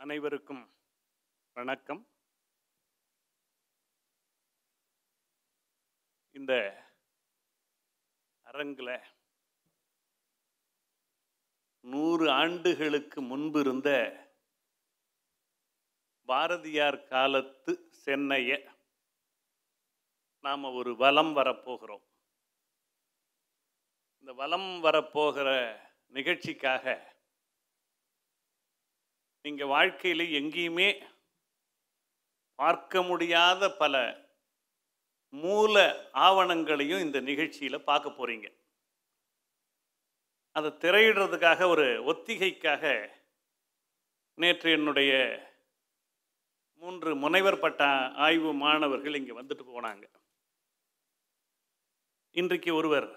அனைவருக்கும் வணக்கம். இந்த அரங்கில் நூறு ஆண்டுகளுக்கு முன்பு இருந்த பாரதியார் காலத்து சென்னையை நாம் ஒரு வலம் வரப்போகிறோம். இந்த வலம் வரப்போகிற நிகழ்ச்சிக்காக நீங்கள் வாழ்க்கையில் எங்கேயுமே பார்க்க முடியாத பல மூல ஆவணங்களையும் இந்த நிகழ்ச்சியில் பார்க்க போகிறீங்க அதை திரையிடுறதுக்காக ஒரு ஒத்திகைக்காக நேற்று என்னுடைய மூன்று முனைவர் பட்ட ஆய்வு மாணவர்கள் இங்கே வந்துட்டு போனாங்க. இன்றைக்கு ஒருவர்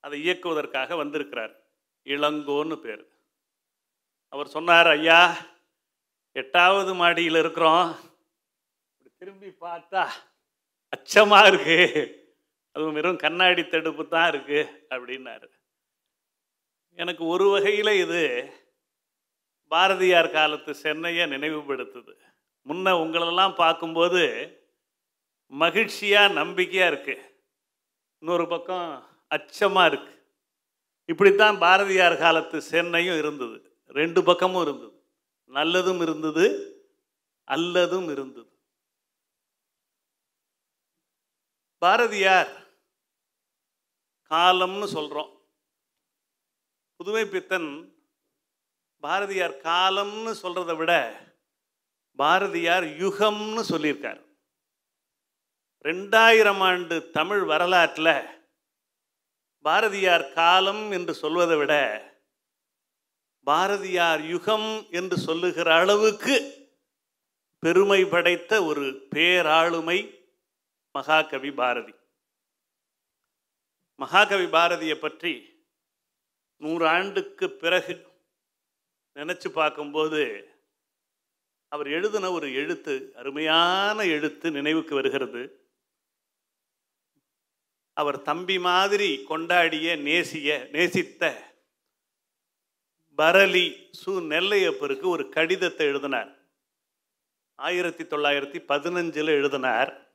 அதை இயக்குவதற்காக வந்திருக்கிறார். இளங்கோன்னு பேர். அவர் சொன்னார் ஐயா எட்டாவது மாடியில் இருக்கிறோம். திரும்பி பார்த்தா அச்சமாக இருக்கு. அதுவும் வெறும் கண்ணாடி தடுப்பு தான் இருக்கு அப்படின்னாரு. எனக்கு ஒரு வகையில் இது பாரதியார் காலத்து சென்னையை நினைவுபடுத்துது. முன்ன உங்களெல்லாம் பார்க்கும்போது மகிழ்ச்சியாக நம்பிக்கையாக இருக்குது இன்னொரு பக்கம் அச்சமாக இருக்குது இப்படித்தான் பாரதியார் காலத்து சென்னையும் இருந்தது. ரெண்டு பக்கமும் இருந்தது. நல்லதும் இருந்தது அல்லதும் இருந்தது. பாரதியார் காலம்னு சொல்கிறோம் புதுமை பித்தன் பாரதியார் காலம்னு சொல்கிறத விட பாரதியார் யுகம்னு சொல்லியிருக்கார். ரெண்டாயிரம் ஆண்டு தமிழ் வரலாற்றில் பாரதியார் காலம் என்று சொல்வதை விட பாரதியார் யுகம் என்று சொல்லுகிற அளவுக்கு பெருமை படைத்த ஒரு பேராளுமை மகாகவி பாரதி. மகாகவி பாரதியை பற்றி நூறாண்டுக்கு பிறகு நினச்சி பார்க்கும்போது அவர் எழுதின ஒரு எழுத்து அருமையான எழுத்து நினைவுக்கு வருகிறது. அவர் தம்பி மாதிரி கொண்டாடிய நேசிய நேசித்த பரலி சு நெல்லையப்பருக்கு ஒரு கடிதத்தை எழுதினார். ஆயிரத்தி தொள்ளாயிரத்தி பதினஞ்சில் எழுதினார்.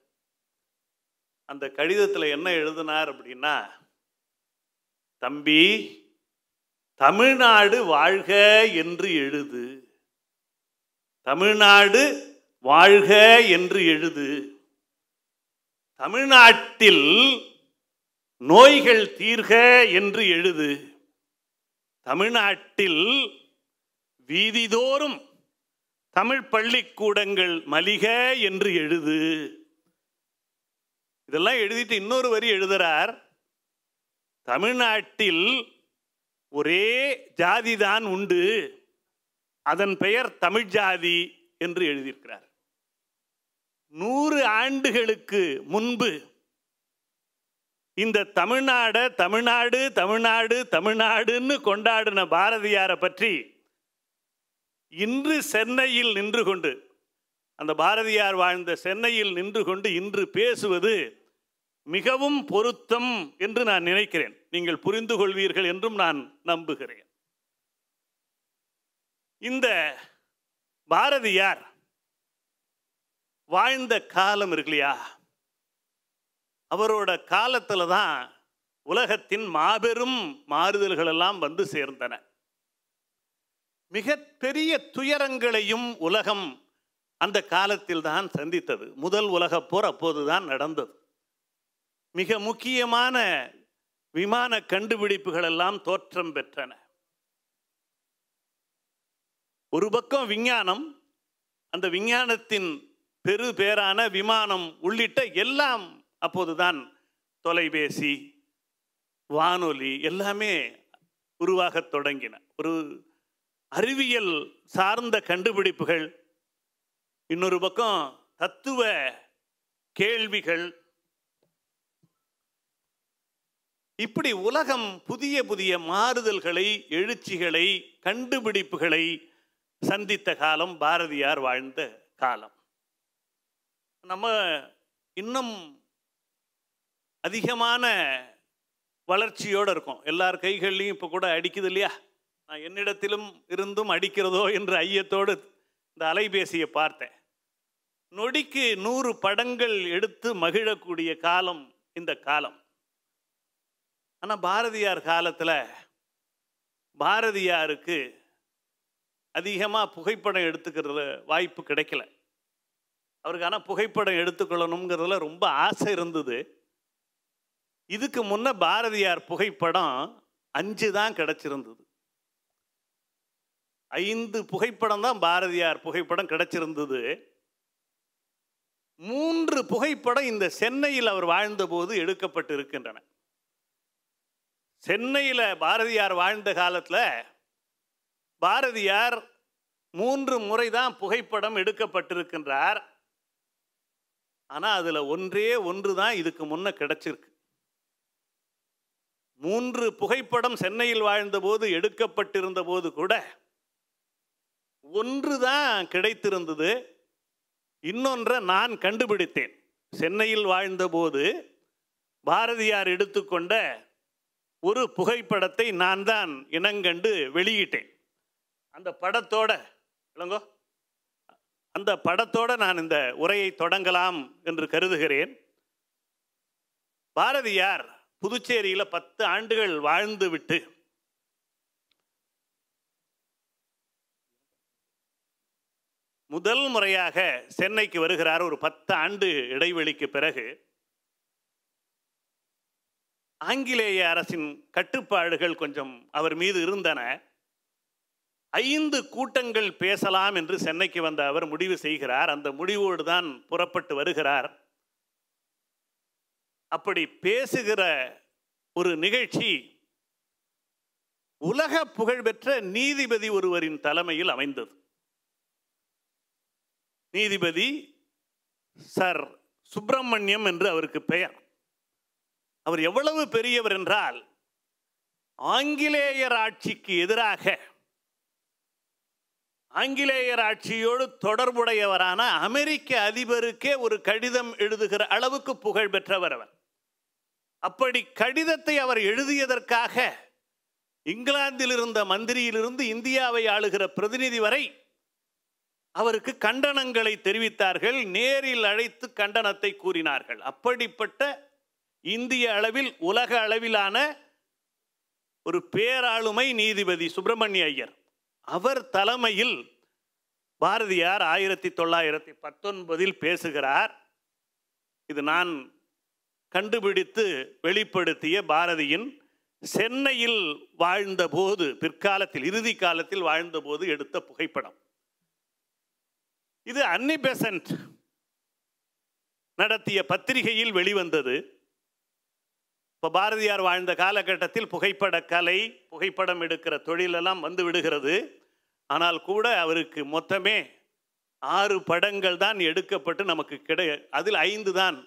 அந்த கடிதத்தில் என்ன எழுதினார் அப்படின்னா தம்பி தமிழ்நாடு வாழ்க என்று எழுது. தமிழ்நாடு வாழ்க என்று எழுது. தமிழ்நாட்டில் நோய்கள் தீர்க என்று எழுது. தமிழ்நாட்டில் வீதிதோறும் தமிழ் பள்ளிக்கூடங்கள் மலிக என்று எழுது. இதெல்லாம் எழுதிட்டு இன்னொரு வரி எழுதுறார். தமிழ்நாட்டில் ஒரே ஜாதிதான் உண்டு. அதன் பெயர் தமிழ் ஜாதி என்று எழுதியிருக்கிறார். நூறு ஆண்டுகளுக்கு முன்பு இந்த தமிழ்நாட தமிழ்நாடு தமிழ்நாடு தமிழ்நாடுன்னு கொண்டாடின பாரதியாரை பற்றி இன்று சென்னையில் நின்று கொண்டு அந்த பாரதியார் வாழ்ந்த சென்னையில் நின்று கொண்டு இன்று பேசுவது மிகவும் பொருத்தம் என்று நான் நினைக்கிறேன். நீங்கள் புரிந்து கொள்வீர்கள் என்றும் நான் நம்புகிறேன். இந்த பாரதியார் வாழ்ந்த காலம் இருக்கு இல்லையா? அவரோட காலத்தில் தான் உலகத்தின் மாபெரும் மாறுதல்கள் எல்லாம் வந்து சேர்ந்தன. மிகப்பெரிய துயரங்களையும் உலகம் அந்த காலத்தில் தான் சந்தித்தது. முதல் உலகப் போர் அப்போதுதான் நடந்தது. மிக முக்கியமான விமான கண்டுபிடிப்புகள் எல்லாம் தோற்றம் பெற்றன. ஒரு பக்கம் விஞ்ஞானம் அந்த விஞ்ஞானத்தின் பெரு பேரான விமானம் உள்ளிட்ட எல்லாம் அப்போதுதான் தொலைபேசி வானொலி எல்லாமே உருவாகத் தொடங்கின. ஒரு அறிவியல் சார்ந்த கண்டுபிடிப்புகள் இன்னொரு பக்கம் தத்துவ கேள்விகள். இப்படி உலகம் புதிய புதிய மாறுதல்களை எழுச்சிகளை கண்டுபிடிப்புகளை சந்தித்த காலம் பாரதியார் வாழ்ந்த காலம். நம்ம இன்னும் அதிகமான வளர்ச்சியோடு இருக்கும். எல்லார் கைகள்லையும் இப்போ கூட அடிக்குது இல்லையா? நான் என்னிடத்திலும் இருந்தும் அடிக்கிறதோ என்ற ஐயத்தோடு இந்த அலைபேசியை பார்த்தேன். நொடிக்கு நூறு படங்கள் எடுத்து மகிழக்கூடிய காலம் இந்த காலம். ஆனால் பாரதியார் காலத்தில் பாரதியாருக்கு அதிகமாக புகைப்படம் எடுத்துக்கிறதுல வாய்ப்பு கிடைக்கல. அவருக்கு ஆனால் புகைப்படம் எடுத்துக்கொள்ளணுங்கிறதுல ரொம்ப ஆசை இருந்தது. இதுக்கு முன்ன பாரதியார் புகைப்படம் அஞ்சு தான் கிடைச்சிருந்தது. ஐந்து புகைப்படம் தான் பாரதியார் புகைப்படம் கிடைச்சிருந்தது. மூன்று புகைப்படம் இந்த சென்னையில் அவர் வாழ்ந்தபோது எடுக்கப்பட்டு இருக்கின்றன சென்னையில் பாரதியார் வாழ்ந்த காலத்தில் பாரதியார் மூன்று முறை தான் புகைப்படம் எடுக்கப்பட்டிருக்கின்றார். ஆனால் அதில் ஒன்றே ஒன்று தான் இதுக்கு முன்ன கிடைச்சிருக்கு. மூன்று புகைப்படம் சென்னையில் வாழ்ந்தபோது எடுக்கப்பட்டிருந்த போது கூட ஒன்று தான் கிடைத்திருந்தது. இன்னொன்றை நான் கண்டுபிடித்தேன். சென்னையில் வாழ்ந்தபோது பாரதியார் எடுத்துக்கொண்ட ஒரு புகைப்படத்தை நான் தான் இனங்கண்டு வெளியிட்டேன். அந்த படத்தோட இளங்கோ அந்த படத்தோட நான் இந்த உரையை தொடங்கலாம் என்று கருதுகிறேன். பாரதியார் புதுச்சேரியில் பத்து ஆண்டுகள் வாழ்ந்து விட்டு முதல் முறையாக சென்னைக்கு வருகிறார். ஒரு பத்து ஆண்டு இடைவெளிக்கு பிறகு ஆங்கிலேய அரசின் கட்டுப்பாடுகள் கொஞ்சம் அவர் மீது இருந்தன. ஐந்து கூட்டங்கள் பேசலாம் என்று சென்னைக்கு வந்த அவர் முடிவு செய்கிறார். அந்த முடிவோடு தான் புறப்பட்டு வருகிறார். அப்படி பேசுகிற ஒரு நிகழ்ச்சி உலக புகழ்பெற்ற நீதிபதி ஒருவரின் தலைமையில் அமைந்தது. நீதிபதி சர் சுப்பிரமணியம் என்று அவருக்கு பெயர். அவர் எவ்வளவு பெரியவர் என்றால் ஆங்கிலேயர் ஆட்சிக்கு எதிராக ஆங்கிலேயர் ஆட்சியோடு தொடர்புடையவரான அமெரிக்க அதிபருக்கே ஒரு கடிதம் எழுதுகிற அளவுக்கு புகழ் பெற்றவர் அவர். அப்படி கடிதத்தை அவர் எழுதியதற்காக இங்கிலாந்தில் இருந்த மந்திரியிலிருந்து இந்தியாவை ஆளுகிற பிரதிநிதி வரை அவருக்கு கண்டனங்களை தெரிவித்தார்கள் நேரில் அழைத்து கண்டனத்தை கூறினார்கள். அப்படிப்பட்ட இந்திய அளவில் உலக அளவிலான ஒரு பேராளுமை நீதிபதி சுப்பிரமணிய ஐயர். அவர் தலைமையில் பாரதியார் ஆயிரத்தி தொள்ளாயிரத்தி பத்தொன்பதில் பேசுகிறார். இது நான் கண்டுபிடித்து வெளிப்படுத்திய பாரதியின் சென்னையில் வாழ்ந்தபோது பிற்காலத்தில் இறுதி காலத்தில் வாழ்ந்தபோது எடுத்த புகைப்படம். இது அன்னி பெசன்ட் நடத்திய பத்திரிகையில் வெளிவந்தது. இப்போ பாரதியார் வாழ்ந்த காலகட்டத்தில் புகைப்பட கலை புகைப்படம் எடுக்கிற தொழிலெல்லாம் வந்து விடுகிறது. ஆனால் கூட அவருக்கு மொத்தமே ஆறு படங்கள் தான் எடுக்கப்பட்டு நமக்கு கிடை அதில் ஐந்து தான்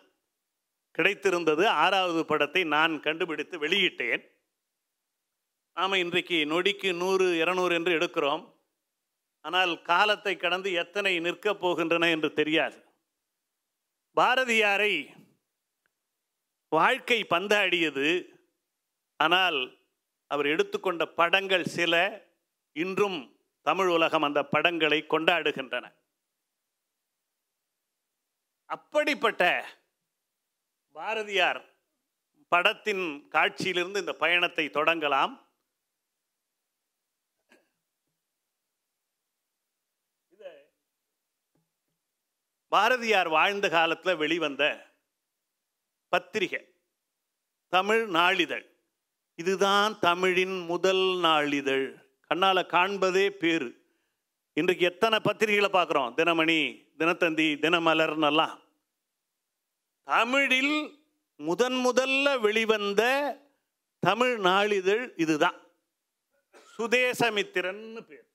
கிடைத்திருந்தது. ஆறாவது படத்தை நான் கண்டுபிடித்து வெளியிட்டேன். நாம் இன்றைக்கு நொடிக்கு நூறு இருநூறு என்று எடுக்கிறோம். ஆனால் காலத்தை கடந்து எத்தனை நிற்கப் போகின்றன என்று தெரியாது. பாரதியாரை வாழ்க்கை பந்தாடியது. ஆனால் அவர் எடுத்துக்கொண்ட படங்கள் சில. இன்றும் தமிழ் உலகம் அந்த படங்களை கொண்டாடுகின்றன. அப்படிப்பட்ட பாரதியார் படத்தின் காட்சியிலிருந்து இந்த பயணத்தை தொடங்கலாம். பாரதியார் வாழ்ந்த காலத்தில் வெளிவந்த பத்திரிகை. தமிழ் நாளிதழ். இதுதான் தமிழின் முதல் நாளிதழ். கண்ணால் காண்பதே பேரு இன்றைக்கு எத்தனை பத்திரிகைகளை பார்க்குறோம்? தினமணி தினத்தந்தி தினமலர்னெல்லாம். தமிழில் முதன் முதல்ல வெளிவந்த தமிழ் நாளிதழ் இதுதான். சுதேசமித்திரன்னு பேர்.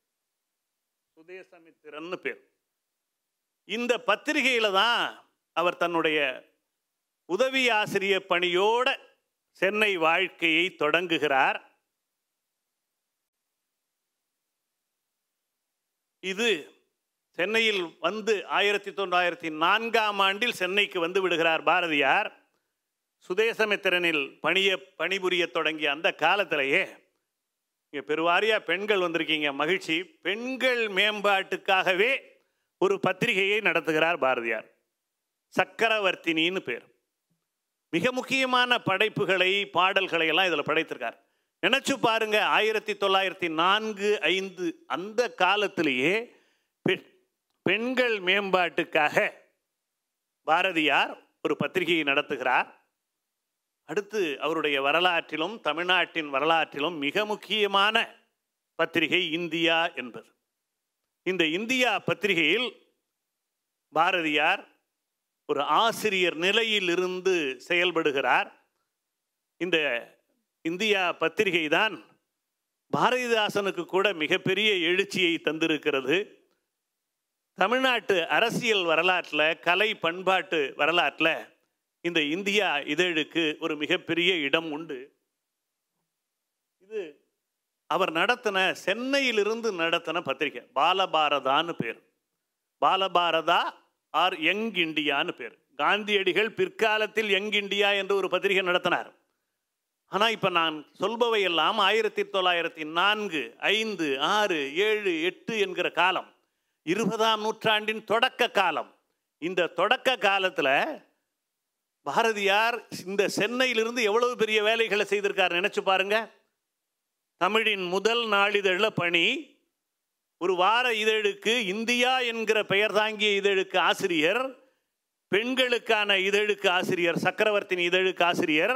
சுதேசமித்திரன்னு பேர். இந்த பத்திரிகையில் தான் அவர் தன்னுடைய உதவி ஆசிரியர் பணியோட சென்னை வாழ்க்கையை தொடங்குகிறார். இது சென்னையில் வந்து ஆயிரத்தி தொள்ளாயிரத்தி நான்காம் ஆண்டில் சென்னைக்கு வந்து விடுகிறார் பாரதியார். சுதேசமித்திரனில் பணிய பணிபுரிய தொடங்கிய அந்த காலத்திலேயே இங்கே பெருவாரியாக பெண்கள் வந்திருக்கீங்க மகிழ்ச்சி. பெண்கள் மேம்பாட்டுக்காகவே ஒரு பத்திரிகையை நடத்துகிறார் பாரதியார். சக்கரவர்த்தினின்னு பேர். மிக முக்கியமான படைப்புகளை பாடல்களை எல்லாம் இதில் படைத்திருக்கார். நினச்சி பாருங்க ஆயிரத்தி தொள்ளாயிரத்தி நான்கு ஐந்து அந்த காலத்திலேயே பெண்கள் மேம்பாட்டுக்காக பாரதியார் ஒரு பத்திரிகையை நடத்துகிறார். அடுத்து அவருடைய வரலாற்றிலும் தமிழ்நாட்டின் வரலாற்றிலும் மிக முக்கியமான பத்திரிகை இந்தியா என்பது. இந்த இந்தியா பத்திரிகையில் பாரதியார் ஒரு ஆசிரியர் நிலையிலிருந்து செயல்படுகிறார். இந்த இந்தியா பத்திரிகை தான் பாரதிதாசனுக்கு கூட மிகப்பெரிய எழுச்சியை தந்திருக்கிறது. தமிழ்நாட்டு அரசியல் வரலாற்றில் கலை பண்பாட்டு வரலாற்றில் இந்த இந்தியா இதழுக்கு ஒரு மிகப்பெரிய இடம் உண்டு. இது அவர் நடத்தின சென்னையிலிருந்து நடத்தின பத்திரிகை பாலபாரதான்னு பேர். பாலபாரதா ஆர் யங் இண்டியான்னு பேர். காந்தியடிகள் பிற்காலத்தில் யங் இண்டியா என்று ஒரு பத்திரிகை நடத்தினார். ஆனால் இப்போ நான் சொல்பவை எல்லாம் ஆயிரத்தி தொள்ளாயிரத்தி நான்கு ஐந்து ஆறு ஏழு எட்டு என்கிற காலம். இருபதாம் நூற்றாண்டின் தொடக்க காலம். இந்த தொடக்க காலத்தில் பாரதியார் இந்த சென்னையிலிருந்து எவ்வளவு பெரிய வேலைகளை செய்திருக்கார் நினைச்சு பாருங்க. தமிழின் முதல் நாளிதழில் பணி ஒரு வார இதழுக்கு இந்தியா என்கிற பெயர் தாங்கிய இதழுக்கு ஆசிரியர் பெண்களுக்கான இதழுக்கு ஆசிரியர் சக்கரவர்த்தின் இதழுக்கு ஆசிரியர்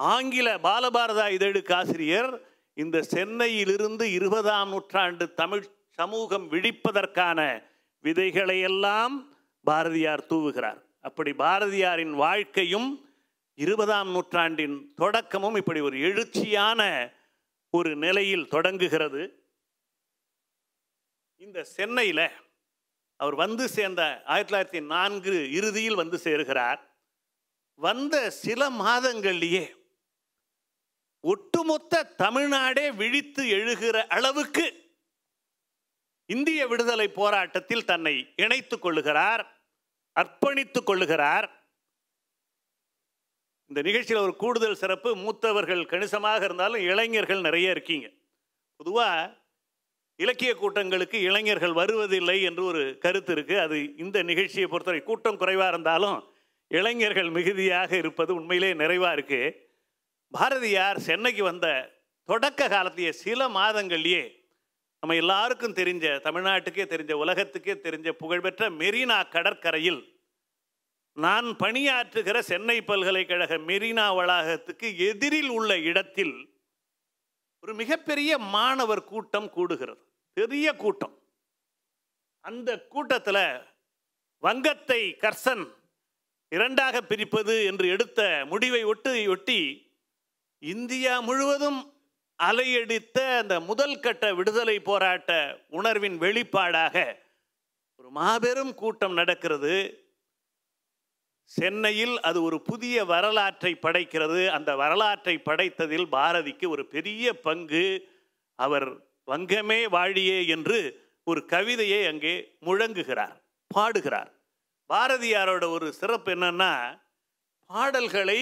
ஆங்கில பாலபாரதா இதழுக்கு ஆசிரியர் இந்த சென்னையிலிருந்து இருபதாம் நூற்றாண்டு தமிழ் சமூகம் விழிப்பதற்கான விதைகளையெல்லாம் பாரதியார் தூவுகிறார். அப்படி பாரதியாரின் வாழ்க்கையும் இருபதாம் நூற்றாண்டின் தொடக்கமும் இப்படி ஒரு எழுச்சியான ஒரு நிலையில் தொடங்குகிறது. இந்த சென்னையில் அவர் வந்து சேர்ந்த ஆயிரத்தி தொள்ளாயிரத்தி நான்கு இறுதியில் வந்து சேருகிறார். வந்த சில மாதங்கள்லேயே ஒட்டுமொத்த தமிழ்நாடே விழித்து எழுகிற அளவுக்கு இந்திய விடுதலை போராட்டத்தில் தன்னை இணைத்துக் கொள்ளுகிறார் அர்ப்பணித்துக் கொள்ளுகிறார். இந்த நிகழ்ச்சியில் ஒரு கூடுதல் சிறப்பு மூத்தவர்கள் கணிசமாக இருந்தாலும் இளைஞர்கள் நிறைய இருக்கீங்க. பொதுவாக இலக்கிய கூட்டங்களுக்கு இளைஞர்கள் வருவதில்லை என்று ஒரு கருத்து இருக்கு. அது இந்த நிகழ்ச்சியை பொறுத்தவரை கூட்டம் குறைவாக இருந்தாலும் இளைஞர்கள் மிகுதியாக இருப்பது உண்மையிலே நிறைவாக இருக்குது பாரதியார் சென்னைக்கு வந்த தொடக்க காலத்திய சில மாதங்கள்லேயே நம்ம எல்லாருக்கும் தெரிஞ்ச தமிழ்நாட்டுக்கே தெரிஞ்ச உலகத்துக்கே தெரிஞ்ச புகழ்பெற்ற மெரினா கடற்கரையில் நான் பணியாற்றுகிற சென்னை பல்கலைக்கழக மெரினா வளாகத்துக்கு எதிரில் உள்ள இடத்தில் ஒரு மிகப்பெரிய மாணவர் கூட்டம் கூடுகிறது. பெரிய கூட்டம். அந்த கூட்டத்தில் வங்கத்தை கர்சன் இரண்டாக பிரிப்பது என்று எடுத்த முடிவை ஒட்டு ஒட்டி இந்தியா முழுவதும் அலையடித்த அந்த முதல் கட்ட விடுதலை போராட்ட உணர்வின் வெளிப்பாடாக ஒரு மாபெரும் கூட்டம் நடக்கிறது. சென்னையில் அது ஒரு புதிய வரலாற்றை படைக்கிறது. அந்த வரலாற்றை படைத்ததில் பாரதிக்கு ஒரு பெரிய பங்கு. அவர் வங்கமே வாழியே என்று ஒரு கவிதையை அங்கே முழங்குகிறார் பாடுகிறார். பாரதியாரோட ஒரு சிறப்பு என்னன்னா பாடல்களை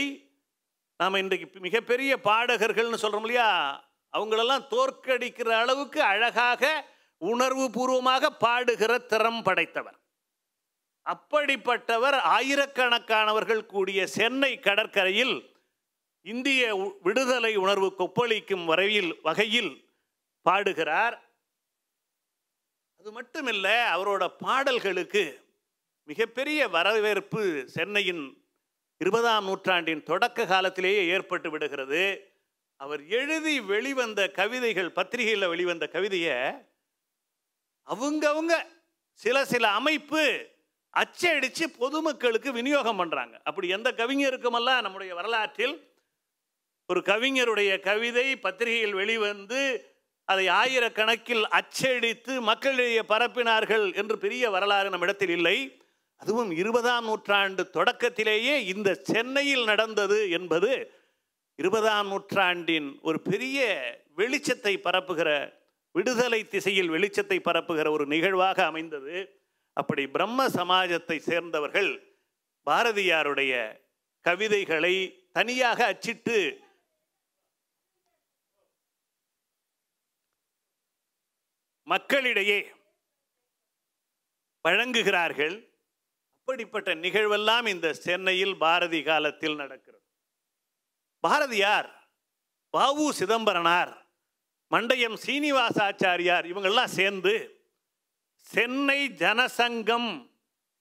நாம் இன்றைக்கு மிகப்பெரிய பாடகர்கள்னு சொல்கிறோம் இல்லையா? அவங்களெல்லாம் தோற்கடிக்கிற அளவுக்கு அழகாக உணர்வு பூர்வமாக பாடுகிற திறம் படைத்தவர். அப்படிப்பட்டவர் ஆயிரக்கணக்கானவர்கள் கூடிய சென்னை கடற்கரையில் இந்திய விடுதலை உணர்வு கொப்பளிக்கும் வரையில் வகையில் பாடுகிறார். அது மட்டுமில்லை அவரோட பாடல்களுக்கு மிகப்பெரிய வரவேற்பு சென்னையின் இருபதாம் நூற்றாண்டின் தொடக்க காலத்திலேயே ஏற்பட்டு விடுகிறது. அவர் எழுதி வெளிவந்த கவிதைகள் பத்திரிகையில் வெளிவந்த கவிதையை அவங்கவுங்க சில சில அமைப்பு அச்சடித்து பொதுமக்களுக்கு விநியோகம் பண்ணுறாங்க அப்படி எந்த கவிஞருக்குமெல்லாம் நம்முடைய வரலாற்றில் ஒரு கவிஞருடைய கவிதை பத்திரிகையில் வெளிவந்து அதை ஆயிரக்கணக்கில் அச்சடித்து மக்களிடையே பரப்பினார்கள் என்று பெரிய வரலாறு நம்மிடத்தில் இல்லை. அதுவும் இருபதாம் நூற்றாண்டு தொடக்கத்திலேயே இந்த சென்னையில் நடந்தது என்பது இருபதாம் நூற்றாண்டின் ஒரு பெரிய வெளிச்சத்தை பரப்புகிற விடுதலை திசையில் வெளிச்சத்தை பரப்புகிற ஒரு நிகழ்வாக அமைந்தது. அப்படி பிரம்ம சமாஜத்தை சேர்ந்தவர்கள் பாரதியாருடைய கவிதைகளை தனியாக அச்சிட்டு மக்களிடையே வழங்குகிறார்கள். அப்படிப்பட்ட நிகழ்வெல்லாம் இந்த சென்னையில் பாரதி காலத்தில் நடக்கிறது. பாரதியார் வாவு சிதம்பரனார் மண்டயம் சீனிவாசாச்சாரியார் இவங்கெல்லாம் சேர்ந்து சென்னை ஜனசங்கம்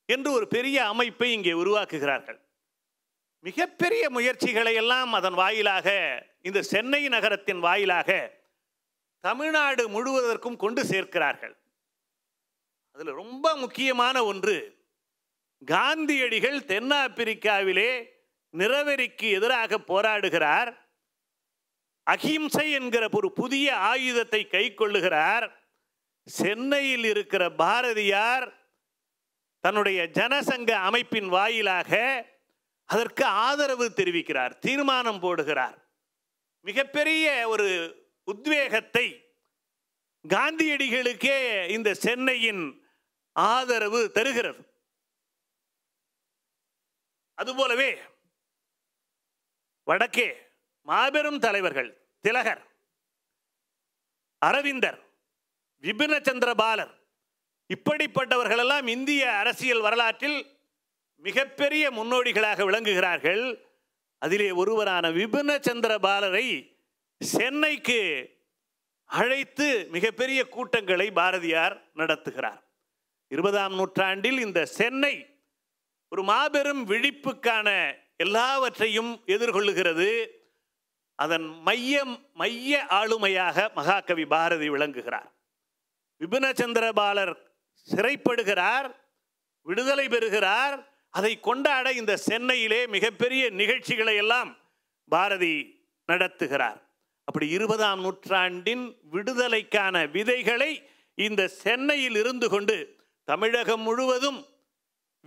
என்று ஒரு பெரிய அமைப்பை இங்கே உருவாக்குகிறார்கள். மிகப்பெரிய முயற்சிகளை எல்லாம் அதன் வாயிலாக இந்த சென்னை நகரத்தின் வாயிலாக தமிழ்நாடு முழுவதற்கும் கொண்டு சேர்க்கிறார்கள். அதில் ரொம்ப முக்கியமான ஒன்று காந்தியடிகள் தென்னாப்பிரிக்காவிலே நிறவெறிக்கு எதிராக போராடுகிறார். அகிம்சை என்கிற ஒரு புதிய ஆயுதத்தை கை கொள்ளுகிறார் சென்னையில் இருக்கிற பாரதியார் தன்னுடைய ஜனசங்க அமைப்பின் வாயிலாக அதற்கு ஆதரவு தெரிவிக்கிறார் தீர்மானம் போடுகிறார். மிகப்பெரிய ஒரு உத்வேகத்தை காந்தியடிகளுக்கே இந்த சென்னையின் ஆதரவு தருகிறது. அதுபோலவே வடக்கே மாபெரும் தலைவர்கள் திலகர் அரவிந்தர் விபினச்சந்திர பாலர் இப்படிப்பட்டவர்களெல்லாம் இந்திய அரசியல் வரலாற்றில் மிகப்பெரிய முன்னோடிகளாக விளங்குகிறார்கள். அதிலே ஒருவரான விபினச்சந்திர பாலரை சென்னைக்கு அழைத்து மிகப்பெரிய கூட்டங்களை பாரதியார் நடத்துகிறார். இருபதாம் நூற்றாண்டில் இந்த சென்னை ஒரு மாபெரும் விழிப்புக்கான எல்லாவற்றையும் எதிர்கொள்ளுகிறது. அதன் மையம் மைய ஆளுமையாக மகாகவி பாரதி விளங்குகிறார். விபினச்சந்திர பாலர் சிறைப்படுகிறார் விடுதலை பெறுகிறார். அதை கொண்டாட இந்த சென்னையிலே மிகப்பெரிய நிகழ்ச்சிகளை எல்லாம் பாரதி நடத்துகிறார். அப்படி இருபதாம் நூற்றாண்டின் விடுதலைக்கான விதைகளை இந்த சென்னையில் இருந்து கொண்டு தமிழகம் முழுவதும்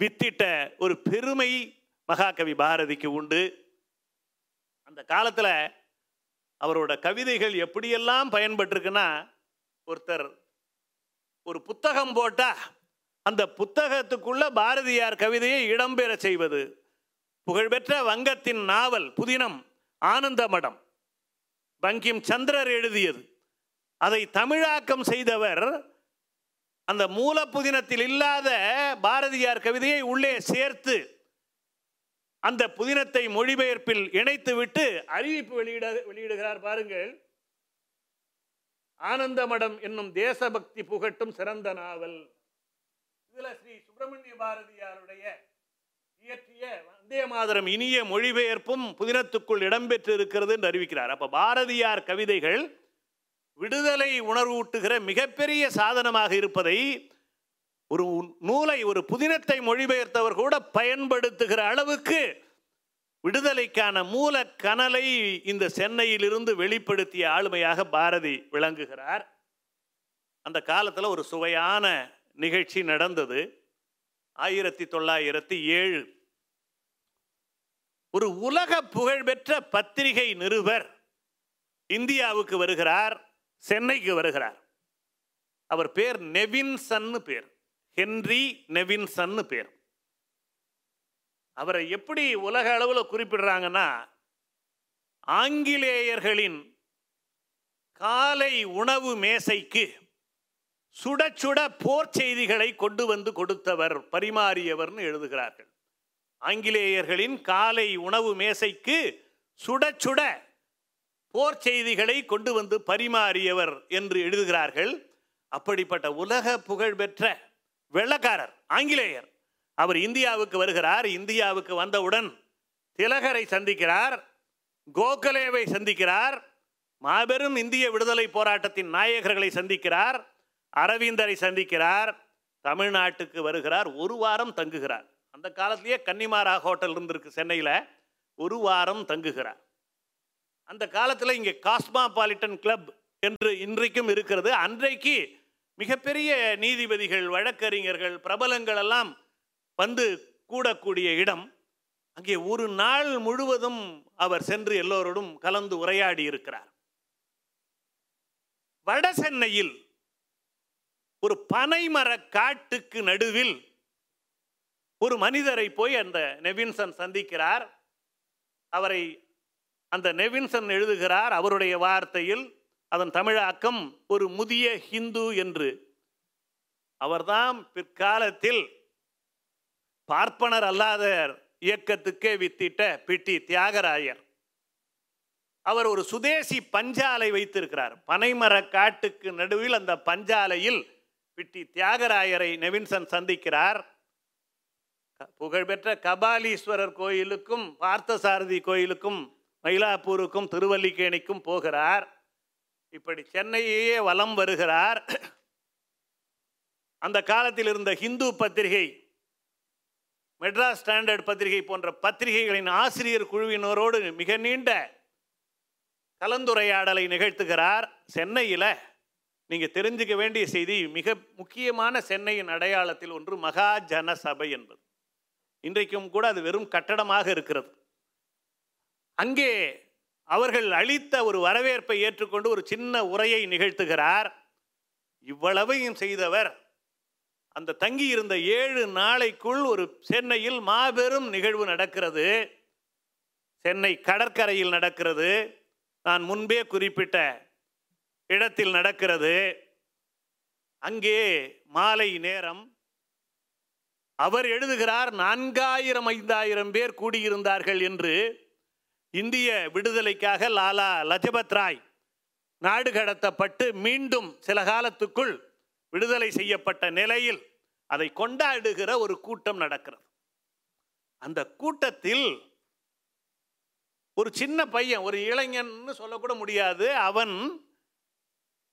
வித்திட்ட ஒரு பெருமை மகாகவி பாரதிக்கு உண்டு. அந்த காலத்தில் அவரோட கவிதைகள் எப்படியெல்லாம் பயன்பட்டிருக்குன்னா ஒருத்தர் ஒரு புத்தகம் போட்டால் அந்த புத்தகத்துக்குள்ள பாரதியார் கவிதையை இடம்பெற செய்வது. புகழ்பெற்ற வங்கத்தின் நாவல் புதினம் ஆனந்தமடம். பங்கிம் சந்திரர் எழுதியது. அதை தமிழாக்கம் செய்தவர் அந்த மூலப்புதினத்தில் இல்லாத பாரதியார் கவிதையை உள்ளே சேர்த்து அந்த புதினத்தை மொழிபெயர்ப்பில் இணைத்து விட்டு அறிவிப்பு வெளியிட வெளியிடுகிறார் பாருங்கள். ஆனந்தமடம் என்னும் தேசபக்தி புகட்டும் சிறந்த நாவல். இதில் ஸ்ரீ சுப்பிரமணிய பாரதியாருடைய இயற்றிய வந்தே மாதரம் இனிய மொழிபெயர்ப்பும் புதினத்துக்குள் இடம்பெற்று இருக்கிறது என்று அறிவிக்கிறார். அப்போ பாரதியார் கவிதைகள் விடுதலை உணர்வூட்டுகிற மிகப்பெரிய சாதனமாக இருப்பதை ஒரு நூலை ஒரு புதினத்தை மொழிபெயர்த்தவர் கூட பயன்படுத்துகிற அளவுக்கு விடுதலைக்கான மூல கனலை இந்த சென்னையிலிருந்து வெளிப்படுத்திய ஆளுமையாக பாரதி விளங்குகிறார். அந்த காலத்தில் ஒரு சுவையான நிகழ்ச்சி நடந்தது. ஆயிரத்தி தொள்ளாயிரத்தி ஏழு. ஒரு உலக புகழ்பெற்ற பத்திரிகை நிருபர் இந்தியாவுக்கு வருகிறார். சென்னைக்கு வருகிறார். அவர் பேர் நெவின்சன்னு பேர். ஹென்றி நெவின்சன்னு பேர். அவரை எப்படி உலக அளவில் குறிப்பிடுறாங்கன்னா ஆங்கிலேயர்களின் காலை உணவு மேசைக்கு சுட சுட போர் செய்திகளை கொண்டு வந்து கொடுத்தவர் பரிமாறியவர்னு எழுதுகிறார்கள். ஆங்கிலேயர்களின் காலை உணவு மேசைக்கு சுட சுட போர் செய்திகளை கொண்டு வந்து பரிமாறியவர் என்று எழுதுகிறார்கள். அப்படிப்பட்ட உலக புகழ்பெற்ற வெள்ளக்காரர் ஆங்கிலேயர். அவர் இந்தியாவுக்கு வருகிறார். இந்தியாவுக்கு வந்தவுடன் திலகரை சந்திக்கிறார் கோகலேவை சந்திக்கிறார் மாபெரும் இந்திய விடுதலை போராட்டத்தின் நாயகர்களை சந்திக்கிறார் அரவிந்தரை சந்திக்கிறார் தமிழ்நாட்டுக்கு வருகிறார். ஒரு வாரம் தங்குகிறார். அந்த காலத்திலேயே கன்னிமாரா ஹோட்டல் இருந்திருக்கு சென்னையில். ஒரு வாரம் தங்குகிறார். அந்த காலத்தில் இங்கே காஸ்மாபாலிட்டன் கிளப் என்று இன்றைக்கும் இருக்கிறது. அன்றைக்கு மிகப்பெரிய நீதிபதிகள் வழக்கறிஞர்கள் பிரபலங்கள் எல்லாம் வந்து கூடக்கூடிய இடம். அங்கே ஒரு நாள் முழுவதும் அவர் சென்று எல்லோரோடும் கலந்து உரையாடி இருக்கிறார். வட சென்னையில் ஒரு பனைமர காட்டுக்கு நடுவில் ஒரு மனிதரை போய் அந்த நெவின்சன் சந்திக்கிறார். அவரை அந்த நெவின்சன் எழுதுகிறார் அவருடைய வார்த்தையில் அதன் தமிழாக்கம் ஒரு முதிய ஹிந்து என்று. அவர்தான் பிற்காலத்தில் பார்ப்பனர் அல்லாத இயக்கத்துக்கே வித்திட்ட பிட்டி தியாகராயர். அவர் ஒரு சுதேசி பஞ்சாலை வைத்திருக்கிறார். பனைமர காட்டுக்கு நடுவில் அந்த பஞ்சாலையில் பிட்டி தியாகராயரை நெவின்சன் சந்திக்கிறார். புகழ்பெற்ற கபாலீஸ்வரர் கோயிலுக்கும் பார்த்தசாரதி கோயிலுக்கும் மயிலாப்பூருக்கும் திருவல்லிக்கேணிக்கும் போகிறார். இப்படி சென்னையே வலம் வருகிறார். அந்த காலத்தில் இருந்த ஹிந்து பத்திரிகை மெட்ராஸ் ஸ்டாண்டர்ட் பத்திரிகை போன்ற பத்திரிகைகளின் ஆசிரியர் குழுவினரோடு மிக நீண்ட கலந்துரையாடலை நிகழ்த்துகிறார். சென்னையில் நீங்கள் தெரிஞ்சுக்க வேண்டிய செய்தி மிக முக்கியமான சென்னையின் அடையாளத்தில் ஒன்று மகாஜன சபை என்பது. இன்றைக்கும் கூட அது வெறும் கட்டடமாக இருக்கிறது. அங்கே அவர்கள் அளித்த ஒரு வரவேற்பை ஏற்றுக்கொண்டு ஒரு சின்ன உரையை நிகழ்த்துகிறார். இவ்வளவையும் செய்தவர் அந்த தங்கி இருந்த ஏழு நாளைக்குள் ஒரு சென்னையில் மாபெரும் நிகழ்வு நடக்கிறது. சென்னை கடற்கரையில் நடக்கிறது. நான் முன்பே குறிப்பிட்ட இடத்தில் நடக்கிறது. அங்கே மாலை நேரம். அவர் எழுதுகிறார் நான்காயிரம் ஐந்தாயிரம் பேர் கூடியிருந்தார்கள் என்று இந்திய விடுதலைக்காக லாலா லஜபத் ராய் நாடு கடத்தப்பட்டு மீண்டும் சில காலத்துக்குள் விடுதலை செய்யப்பட்ட நிலையில் அதை கொண்டாடுகிற ஒரு கூட்டம் நடக்கிறது. அந்த கூட்டத்தில் ஒரு சின்ன பையன் ஒரு இளைஞன்னு சொல்லக்கூட முடியாது. அவன்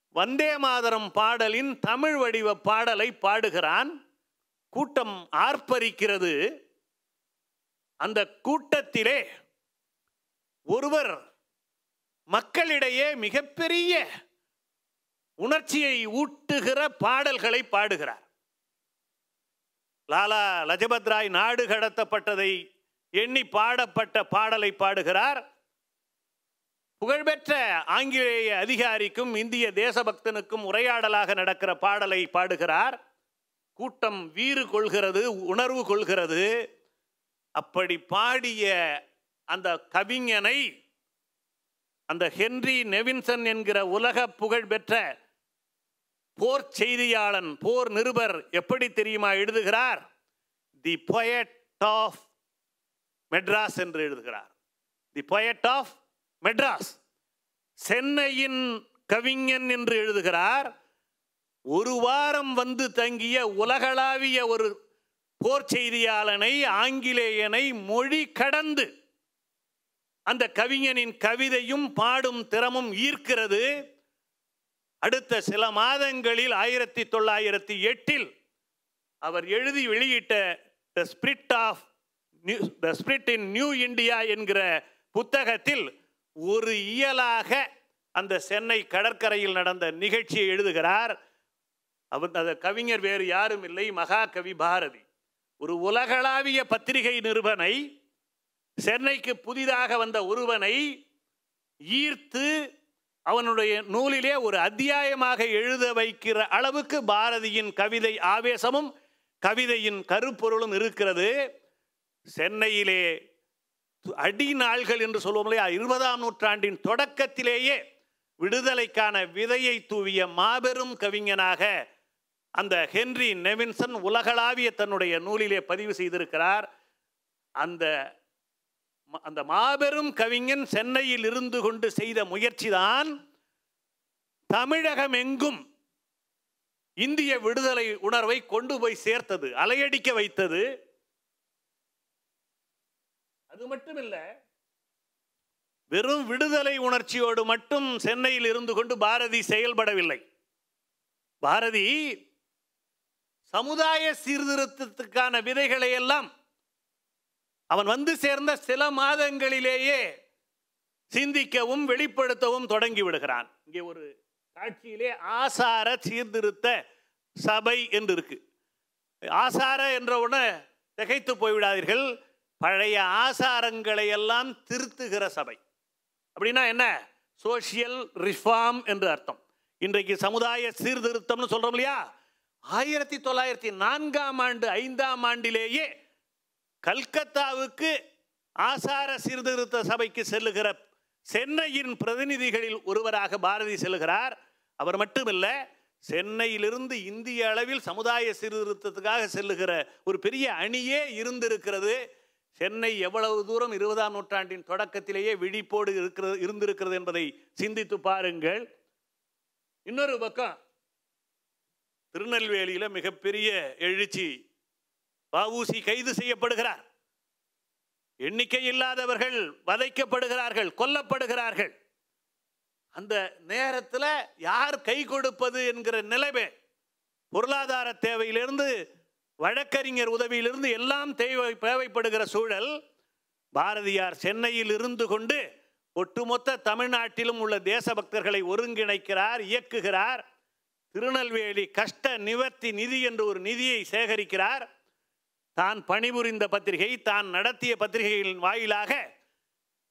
வந்தே மாதரம் பாடலின் தமிழ் வடிவ பாடலை பாடுகிறான். கூட்டம் ஆர்ப்பரிக்கிறது. அந்த கூட்டத்திலே ஒருவர் மக்களிடையே மிகப்பெரிய உணர்ச்சியை ஊட்டுகிற பாடல்களை பாடுகிறார். லாலா லஜபத் ராய் நாடு கடத்தப்பட்டதை எண்ணி பாடப்பட்ட பாடலை பாடுகிறார். புகழ்பெற்ற ஆங்கிலேய அதிகாரிக்கும் இந்திய தேசபக்தனுக்கும் உரையாடலாக நடக்கிற பாடலை பாடுகிறார். கூட்டம் வீறு கொள்கிறது உணர்வு கொள்கிறது. அப்படி பாடிய அந்த கவிஞனை அந்த ஹென்றி நெவின்சன் என்கிற உலக புகழ்பெற்ற போர் செய்தியாளன் போர் நிருபர் எப்படி தெரியுமா எழுதுகிறார்? தி பொயட் ஆஃப் மெட்ராஸ் என்று எழுதுகிறார். தி பொயட் ஆஃப் மெட்ராஸ் சென்னையின் கவிஞன் என்று எழுதுகிறார். ஒரு வாரம் வந்து தங்கிய உலகளாவிய ஒரு போர் செய்தியாளனை ஆங்கிலேயனை மொழி கடந்து அந்த கவிஞனின் கவிதையும் பாடும் திறமும் ஈர்க்கிறது. அடுத்த சில மாதங்களில் ஆயிரத்தி தொள்ளாயிரத்தி எட்டில் அவர் எழுதி வெளியிட்ட the spirit of the spirit in New India என்கிற புத்தகத்தில் ஒரு இயலாக அந்த சென்னை கடற்கரையில் நடந்த நிகழ்ச்சியை எழுதுகிறார். அவர் அந்த கவிஞர் வேறு யாரும் இல்லை மகாகவி பாரதி. ஒரு உலகளாவிய பத்திரிகை நிறுவனை சென்னைக்கு புதிதாக வந்த ஒருவனை ஈர்த்து அவனுடைய நூலிலே ஒரு அத்தியாயமாக எழுத வைக்கிற அளவுக்கு பாரதியின் கவிதை ஆவேசமும் கவிதையின் கருப்பொருளும் இருக்கிறது. சென்னையிலே அடி நாள்கள் என்று சொல்லுவோம் இல்லையா? இருபதாம் நூற்றாண்டின் தொடக்கத்திலேயே விடுதலைக்கான விதையை தூவிய மாபெரும் கவிஞனாக அந்த ஹென்றி நெவின்சன் உலகளாவிய தன்னுடைய நூலிலே பதிவு செய்திருக்கிறார். அந்த அந்த மாபெரும் கவிஞன் சென்னையில் இருந்து கொண்டு செய்த முயற்சிதான் தமிழகம் எங்கும் இந்திய விடுதலை உணர்வை கொண்டு போய் சேர்த்தது அலையடிக்க வைத்தது. அது மட்டுமில்ல வெறும் விடுதலை உணர்ச்சியோடு மட்டும் சென்னையில் இருந்து கொண்டு பாரதி செயல்படவில்லை. பாரதி சமுதாய சீர்திருத்தத்துக்கான விதைகளை எல்லாம் அவன் வந்து சேர்ந்த சில மாதங்களிலேயே சிந்திக்கவும் வெளிப்படுத்தவும் தொடங்கி விடுகிறான். இங்கே ஒரு காட்சியிலே ஆசார சீர்திருத்த சபை என்று இருக்கு. ஆசார என்ற உடனே திகைத்து போய்விடாதீர்கள். பழைய ஆசாரங்களை எல்லாம் திருத்துகிற சபை. அப்படின்னா என்ன? சோஷியல் ரிஃபார்ம் என்று அர்த்தம். இன்றைக்கு சமுதாய சீர்திருத்தம்னு சொல்கிறோம் இல்லையா? ஆயிரத்தி தொள்ளாயிரத்தி நான்காம் ஆண்டு ஐந்தாம் ஆண்டிலேயே கல்கத்தாவுக்கு ஆசார சீர்திருத்த சபைக்கு செல்லுகிற சென்னையின் பிரதிநிதிகளில் ஒருவராக பாரதி செல்கிறார் அவர் மட்டுமல்ல சென்னையிலிருந்து இந்திய அளவில் சமுதாய சீர்திருத்தத்துக்காக செல்லுகிற ஒரு பெரிய அணியே இருந்திருக்கிறது. சென்னை எவ்வளவு தூரம் இருபதாம் நூற்றாண்டின் தொடக்கத்திலேயே விழிப்போடு இருக்கிறது இருந்திருக்கிறது என்பதை சிந்தித்து பாருங்கள். இன்னொரு பக்கம் திருநெல்வேலியில் மிகப்பெரிய எழுச்சி வஉசி கைது செய்யப்படுகிறார். எண்ணிக்கை இல்லாதவர்கள் வதைக்கப்படுகிறார்கள் கொல்லப்படுகிறார்கள். அந்த நேரத்தில் யார் கை கொடுப்பது என்கிற நிலைமை பொருளாதார தேவையிலிருந்து வழக்கறிஞர் உதவியிலிருந்து எல்லாம் தேவை தேவைப்படுகிற சூழல் பாரதியார் சென்னையில் இருந்து கொண்டு ஒட்டுமொத்த தமிழ்நாட்டிலும் உள்ள தேசபக்தர்களை ஒருங்கிணைக்கிறார் இயக்குகிறார். திருநெல்வேலி கஷ்ட நிவர்த்தி நிதி என்று ஒரு நிதியை சேகரிக்கிறார். தான் பணிபுரிந்த பத்திரிகை தான் நடத்திய பத்திரிகைகளின் வாயிலாக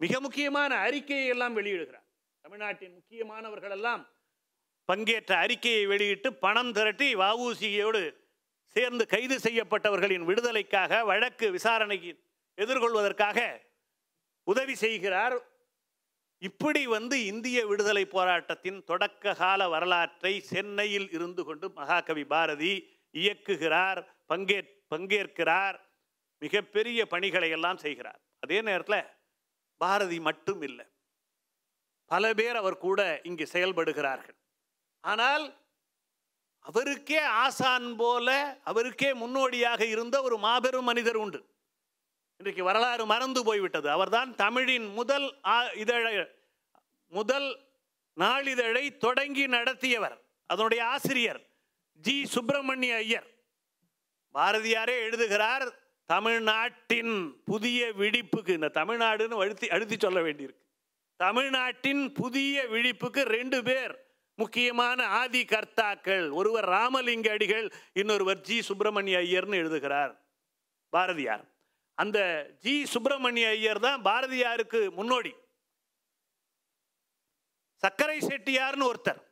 மிக முக்கியமான அறிக்கையை எல்லாம் வெளியிடுகிறார். தமிழ்நாட்டின் முக்கியமானவர்கள் எல்லாம் பங்கேற்ற அறிக்கையை வெளியிட்டு பணம் திரட்டி வவுசியோடு சேர்ந்து கைது செய்யப்பட்டவர்களின் விடுதலைக்காக வழக்கு விசாரணைக்கு எதிர்கொள்வதற்காக உதவி செய்கிறார். இப்படி வந்து இந்திய விடுதலை போராட்டத்தின் தொடக்க கால வரலாற்றை சென்னையில் இருந்து கொண்டு மகாகவி பாரதி இயக்குகிறார் பங்கே பங்கேற்கிறார். மிகப்பெரிய பணிகளை எல்லாம் செய்கிறார். அதே நேரத்தில் பாரதி மட்டும் இல்லை. பல பேர் அவர் கூட இங்கு செயல்படுகிறார்கள். ஆனால் அவருக்கே ஆசான் போல அவருக்கே முன்னோடியாக இருந்த ஒரு மாபெரும் மனிதர் உண்டு. இன்றைக்கு வரலாறு மறந்து போய்விட்டது. அவர்தான் தமிழின் முதல் ஆ- இதழை முதல் நாளிதழை தொடங்கி நடத்தியவர். அதனுடைய ஆசிரியர் ஜி. சுப்பிரமணிய ஐயர். பாரதியாரே எழுதுகிறார் தமிழ்நாட்டின் புதிய விழிப்புக்கு இந்த தமிழ்நாடுன்னு அழுத்தி அழுத்தி சொல்ல வேண்டியிருக்கு. தமிழ்நாட்டின் புதிய விழிப்புக்கு ரெண்டு பேர் முக்கியமான ஆதி கர்த்தாக்கள் ஒருவர் ராமலிங்க அடிகள் இன்னொருவர் ஜி சுப்பிரமணிய ஐயர்னு எழுதுகிறார் பாரதியார். அந்த ஜி சுப்பிரமணிய ஐயர் தான் பாரதியாருக்கு முன்னோடி. சக்கரை செட்டியார்னு ஒருத்தர்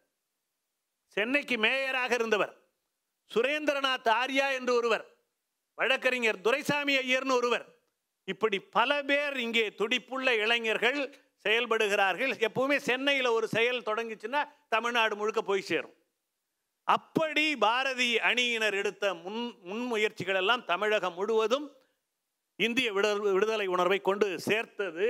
சென்னைக்கு மேயராக இருந்தவர். சுரேந்திரநாத் ஆர்யா என்று ஒருவர் வழக்கறிஞர் துரைசாமி ஐயர்னு ஒருவர் இப்படி பல பேர் இங்கே துடிப்புள்ள இளைஞர்கள் செயல்படுகிறார்கள். எப்பவுமே சென்னையில் ஒரு செயல் தொடங்குச்சுன்னா தமிழ்நாடு முழுக்க போய் சேரும். அப்படி பாரதி அணியினர் எடுத்த முன் முன்முயற்சிகள் எல்லாம் தமிழகம் முழுவதும் இந்திய விடுதலை உணர்வை கொண்டு சேர்த்தது.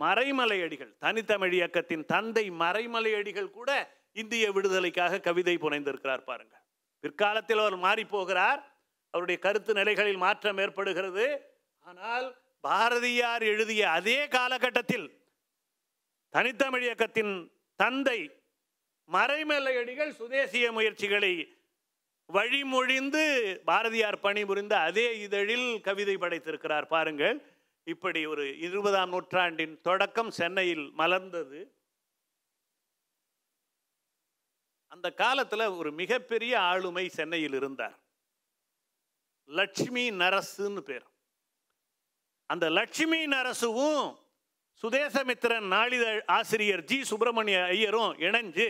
மறைமலையடிகள் தனித்தமிழ் இயக்கத்தின் தந்தை மறைமலையடிகள் கூட இந்திய விடுதலைக்காக கவிதை புனைந்திருக்கிறார் பாருங்கள் பிற்காலத்தில் அவர் மாறி போகிறார் அவருடைய கருத்து நிலைகளில் மாற்றம் ஏற்படுகிறது. ஆனால் பாரதியார் எழுதிய அதே காலகட்டத்தில் தனித்தமிழ் இயக்கத்தின் தந்தை மறைமலையடிகள் சுதேசிய முயற்சிகளை வழிமொழிந்து பாரதியார் பணிபுரிந்த அதே இதழில் கவிதை படைத்திருக்கிறார் பாருங்கள். இப்படி ஒரு இருபதாம் நூற்றாண்டின் தொடக்கம் சென்னையில் மலர்ந்தது. அந்த காலத்தில் ஒரு மிகப்பெரிய ஆளுமை சென்னையில் இருந்தார். லட்சுமி நரசுன்னு பேர். அந்த லட்சுமி நரசுவும் சுதேசமித்திரன் நாளிதழ் ஆசிரியர் ஜி. சுப்பிரமணிய ஐயரும் இணைஞ்சு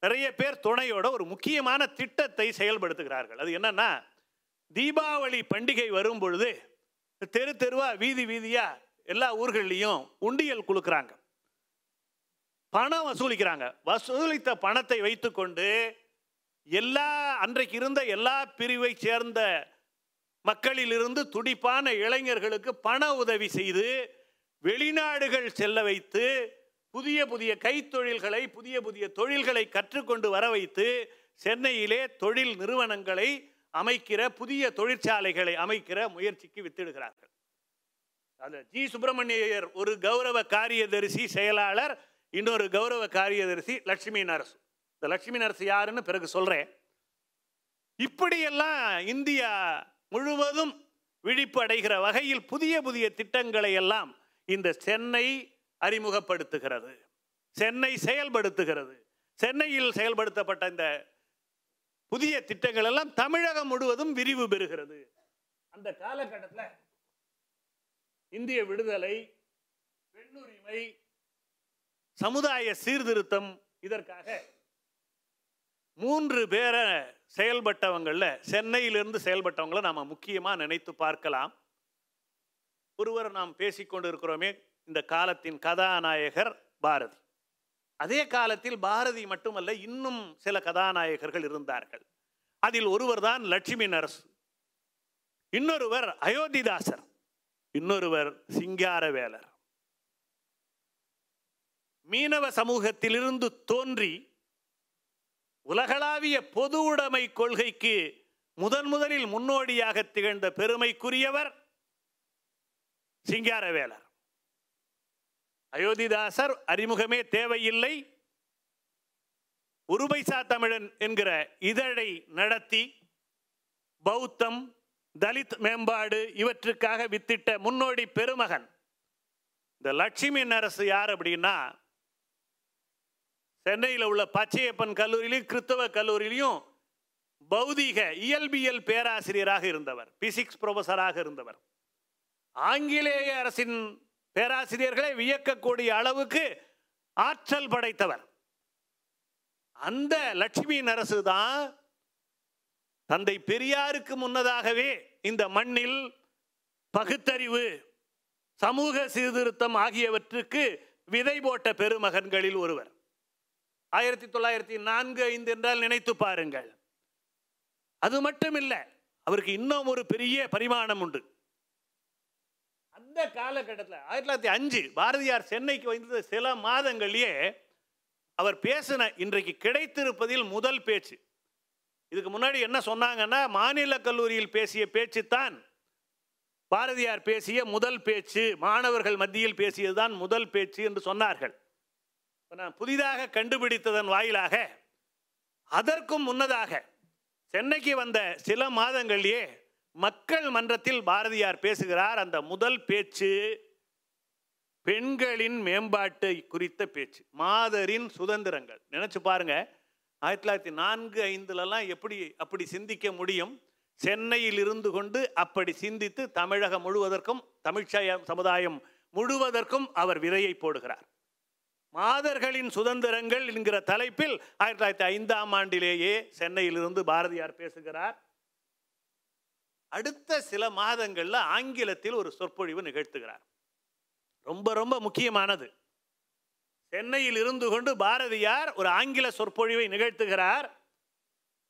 நிறைய பேர் துணையோட ஒரு முக்கியமான திட்டத்தை செயல்படுத்துகிறார்கள். அது என்னன்னா தீபாவளி பண்டிகை வரும் பொழுது தெரு தெருவா வீதி வீதியா எல்லா ஊர்கள்லையும் உண்டியல் கொடுக்குறாங்க பணம் வசூலிக்கிறாங்க. வசூலித்த பணத்தை வைத்துக்கொண்டு எல்லா அன்றைக்கு இருந்த எல்லா பிரிவை சேர்ந்த மக்களிலிருந்து துடிப்பான இளைஞர்களுக்கு பண உதவி செய்து வெளிநாடுகள் செல்ல வைத்து புதிய புதிய கைத்தொழில்களை புதிய புதிய தொழில்களை கற்றுக்கொண்டு வர வைத்து சென்னையிலே தொழில் நிறுவனங்களை அமைக்கிற புதிய தொழிற்சாலைகளை அமைக்கிற முயற்சிக்கு வித்திடுகிறார்கள். அந்த ஜி. சுப்பிரமணியர் ஒரு கௌரவ காரியதரிசி செயலாளர் இன்னொரு கௌரவ காரியதரிசி லட்சுமி நரசு. இந்த லட்சுமி நரசு யாருன்னு பிறகு சொல்கிறேன் இப்படியெல்லாம் இந்தியா முழுவதும் விழிப்பு அடைகிற வகையில் புதிய புதிய திட்டங்களை எல்லாம் இந்த சென்னை அறிமுகப்படுத்துகிறது. சென்னை செயல்படுத்துகிறது. சென்னையில் செயல்படுத்தப்பட்ட இந்த புதிய திட்டங்கள் எல்லாம் தமிழகம் முழுவதும் விரிவு பெறுகிறது. அந்த காலகட்டத்தில் இந்திய விடுதலை பெண்ணுரிமை சமுதாய சீர்திருத்தம் இதற்காக மூன்று பேரை செயல்பட்டவங்களில் சென்னையிலிருந்து செயல்பட்டவங்களை நாம் முக்கியமாக நினைத்து பார்க்கலாம். ஒருவர் நாம் பேசிக்கொண்டு இருக்கிறோமே இந்த காலத்தின் கதாநாயகர் பாரதி. அதே காலத்தில் பாரதி மட்டுமல்ல இன்னும் சில கதாநாயகர்கள் இருந்தார்கள். அதில் ஒருவர் தான் லட்சுமி நரசு. இன்னொருவர் அயோத்திதாசர். இன்னொருவர் சிங்காரவேலர். மீனவ சமூகத்திலிருந்து தோன்றி உலகளாவிய பொது உடைமை கொள்கைக்கு முதன் முதலில் முன்னோடியாக திகழ்ந்த பெருமைக்குரியவர் சிங்காரவேலர். அயோத்திதாசர் அறிமுகமே தேவையில்லை. உருபைசா தமிழன் என்கிற இதழை நடத்தி பௌத்தம் தலித் மேம்பாடு இவற்றுக்காக வித்திட்ட முன்னோடி பெருமகன். இந்த லட்சுமி நரசு யார் அப்படின்னா சென்னையில் உள்ள பச்சையப்பன் கல்லூரியிலையும் கிறிஸ்தவ கல்லூரியிலையும் பௌதீக இயல்பியல் பேராசிரியராக இருந்தவர் பிசிக்ஸ் ப்ரொஃபஸராக இருந்தவர். ஆங்கிலேய அரசின் பேராசிரியர்களை வியக்கக்கூடிய அளவுக்கு ஆற்றல் படைத்தவர். அந்த லட்சுமி நரசு தான் தந்தை பெரியாருக்கு முன்னதாகவே இந்த மண்ணில் பகுத்தறிவு சமூக சீர்திருத்தம் ஆகியவற்றுக்கு விதை போட்ட பெருமகன்களில் ஒருவர். ஆயிரத்தி தொள்ளாயிரத்தி நான்கு ஐந்து என்றால் நினைத்து பாருங்கள். அது மட்டும் இல்லை அவருக்கு இன்னும் ஒரு பெரிய பரிமாணம் உண்டு. அந்த காலகட்டத்தில் ஆயிரத்தி தொள்ளாயிரத்தி அஞ்சு பாரதியார் சென்னைக்கு வந்தது சில மாதங்கள்லேயே அவர் பேசின இன்றைக்கு கிடைத்திருப்பதில் முதல் பேச்சு. இதுக்கு முன்னாடி என்ன சொன்னாங்கன்னா மாநில கல்லூரியில் பேசிய பேச்சு தான் பாரதியார் பேசிய முதல் பேச்சு மாணவர்கள் மத்தியில் பேசியதுதான் முதல் பேச்சு என்று சொன்னார்கள். நான் புதிதாக கண்டுபிடித்ததன் வாயிலாக அதற்கும் முன்னதாக சென்னைக்கு வந்த சில மாதங்கள்லேயே மக்கள் மன்றத்தில் பாரதியார் பேசுகிறார். அந்த முதல் பேச்சு பெண்களின் மேம்பாட்டை குறித்த பேச்சு. மாதரின் சுதந்திரங்கள். நினைச்சு பாருங்க. ஆயிரத்தி தொள்ளாயிரத்தி நான்கு ஐந்துலலாம் எப்படி அப்படி சிந்திக்க முடியும்? சென்னையில் இருந்து கொண்டு அப்படி சிந்தித்து தமிழகம் முழுவதற்கும் தமிழ்ச்சய சமுதாயம் முழுவதற்கும் அவர் விதையை போடுகிறார். மாதர்களின் சுதந்திரங்கள் என்கிற தலைப்பில் ஆயிரத்தி தொள்ளாயிரத்தி ஐந்தாம் ஆண்டிலேயே சென்னையிலிருந்து பாரதியார் பேசுகிறார். அடுத்த சில மாதங்களில் ஆங்கிலத்தில் ஒரு சொற்பொழிவு நிகழ்த்துகிறார். ரொம்ப ரொம்ப முக்கியமானது. சென்னையில் இருந்து கொண்டு பாரதியார் ஒரு ஆங்கில சொற்பொழிவை நிகழ்த்துகிறார்.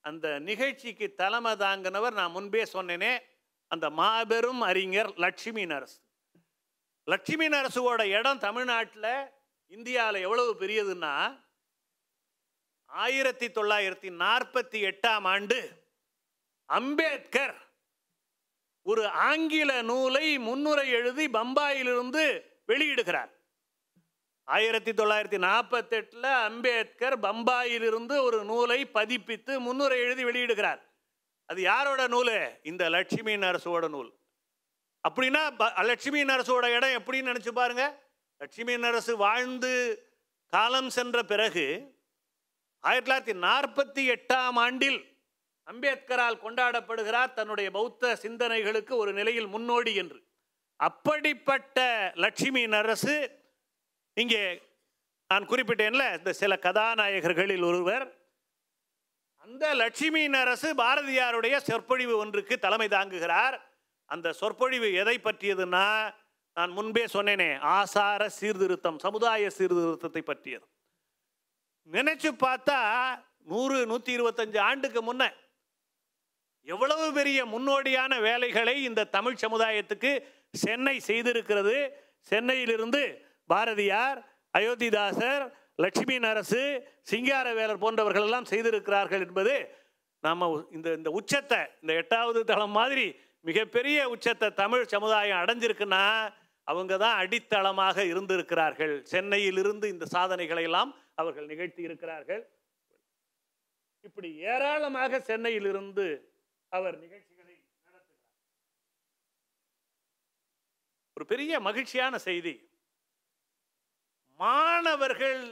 அந்த நிகழ்ச்சிக்கு தலைமை தாங்கினவர் நான் முன்பே சொன்னேனே அந்த மாபெரும் அறிஞர் லட்சுமி நரசு. லட்சுமி நரசுவோட இடம் தமிழ்நாட்டில் இந்தியாவில் எவ்வளவு பெரியதுன்னா ஆயிரத்தி தொள்ளாயிரத்தி நாற்பத்தி எட்டாம் ஆண்டு அம்பேத்கர் ஒரு ஆங்கில நூலை முன்னுரை எழுதி பம்பாயிலிருந்து வெளியிடுகிறார். ஆயிரத்தி தொள்ளாயிரத்தி நாற்பத்தெட்டில் அம்பேத்கர் பம்பாயிலிருந்து ஒரு நூலை பதிப்பித்து முன்னுரை எழுதி வெளியிடுகிறார். அது யாரோட நூல்? இந்த லட்சுமி நரசோட நூல். அப்படின்னா ப- லட்சுமி நரசோட இடம் எப்படின்னு நினச்சி பாருங்க. லட்சுமி நரசு வாழ்ந்து காலம் சென்ற பிறகு ஆயிரத்தி தொள்ளாயிரத்தி நாற்பத்தி எட்டாம் ஆண்டில் அம்பேத்கரால் கொண்டாடப்படுகிறார் தன்னுடைய பௌத்த சிந்தனைகளுக்கு ஒரு நிலையில் முன்னோடி என்று. அப்படிப்பட்ட லட்சுமி நரசு இங்கே நான் குறிப்பிட்டேன்ல இந்த சில கதாநாயகர்களில் ஒருவர். அந்த லட்சுமி நரசு பாரதியாருடைய சொற்பொழிவு ஒன்றுக்கு தலைமை தாங்குகிறார். அந்த சொற்பொழிவு எதை பற்றியதுன்னா நான் முன்பே சொன்னேனே ஆசார சீர்திருத்தம் சமுதாய சீர்திருத்தத்தை பற்றியது. நினைச்சு பார்த்தா நூறு நூற்றி இருபத்தஞ்சு ஆண்டுக்கு முன்ன எவ்வளவு பெரிய முன்னோடியான வேலைகளை இந்த தமிழ் சமுதாயத்துக்கு சென்னை செய்திருக்கிறது. சென்னையிலிருந்து பாரதியார் அயோத்திதாசர் லட்சுமி நரசு சிங்காரவேலர் போன்றவர்கள் எல்லாம் செய்திருக்கிறார்கள் என்பது நாம் இந்த இந்த உச்சத்தை இந்த எட்டாவது தளம் மாதிரி மிகப்பெரிய உச்சத்தை தமிழ் சமுதாயம் அடைஞ்சிருக்குன்னா அவங்க தான் அடித்தளமாக இருந்திருக்கிறார்கள். சென்னையிலிருந்து இந்த சாதனைகளை எல்லாம் அவர்கள் நிகழ்த்தி இருக்கிறார்கள். இப்படி ஏராளமாக சென்னையிலிருந்து அவர் நிகழ்ச்சிகளை நடத்துகிறார். ஒரு பெரிய மகிழ்ச்சியான செய்தி. மாணவர்கள்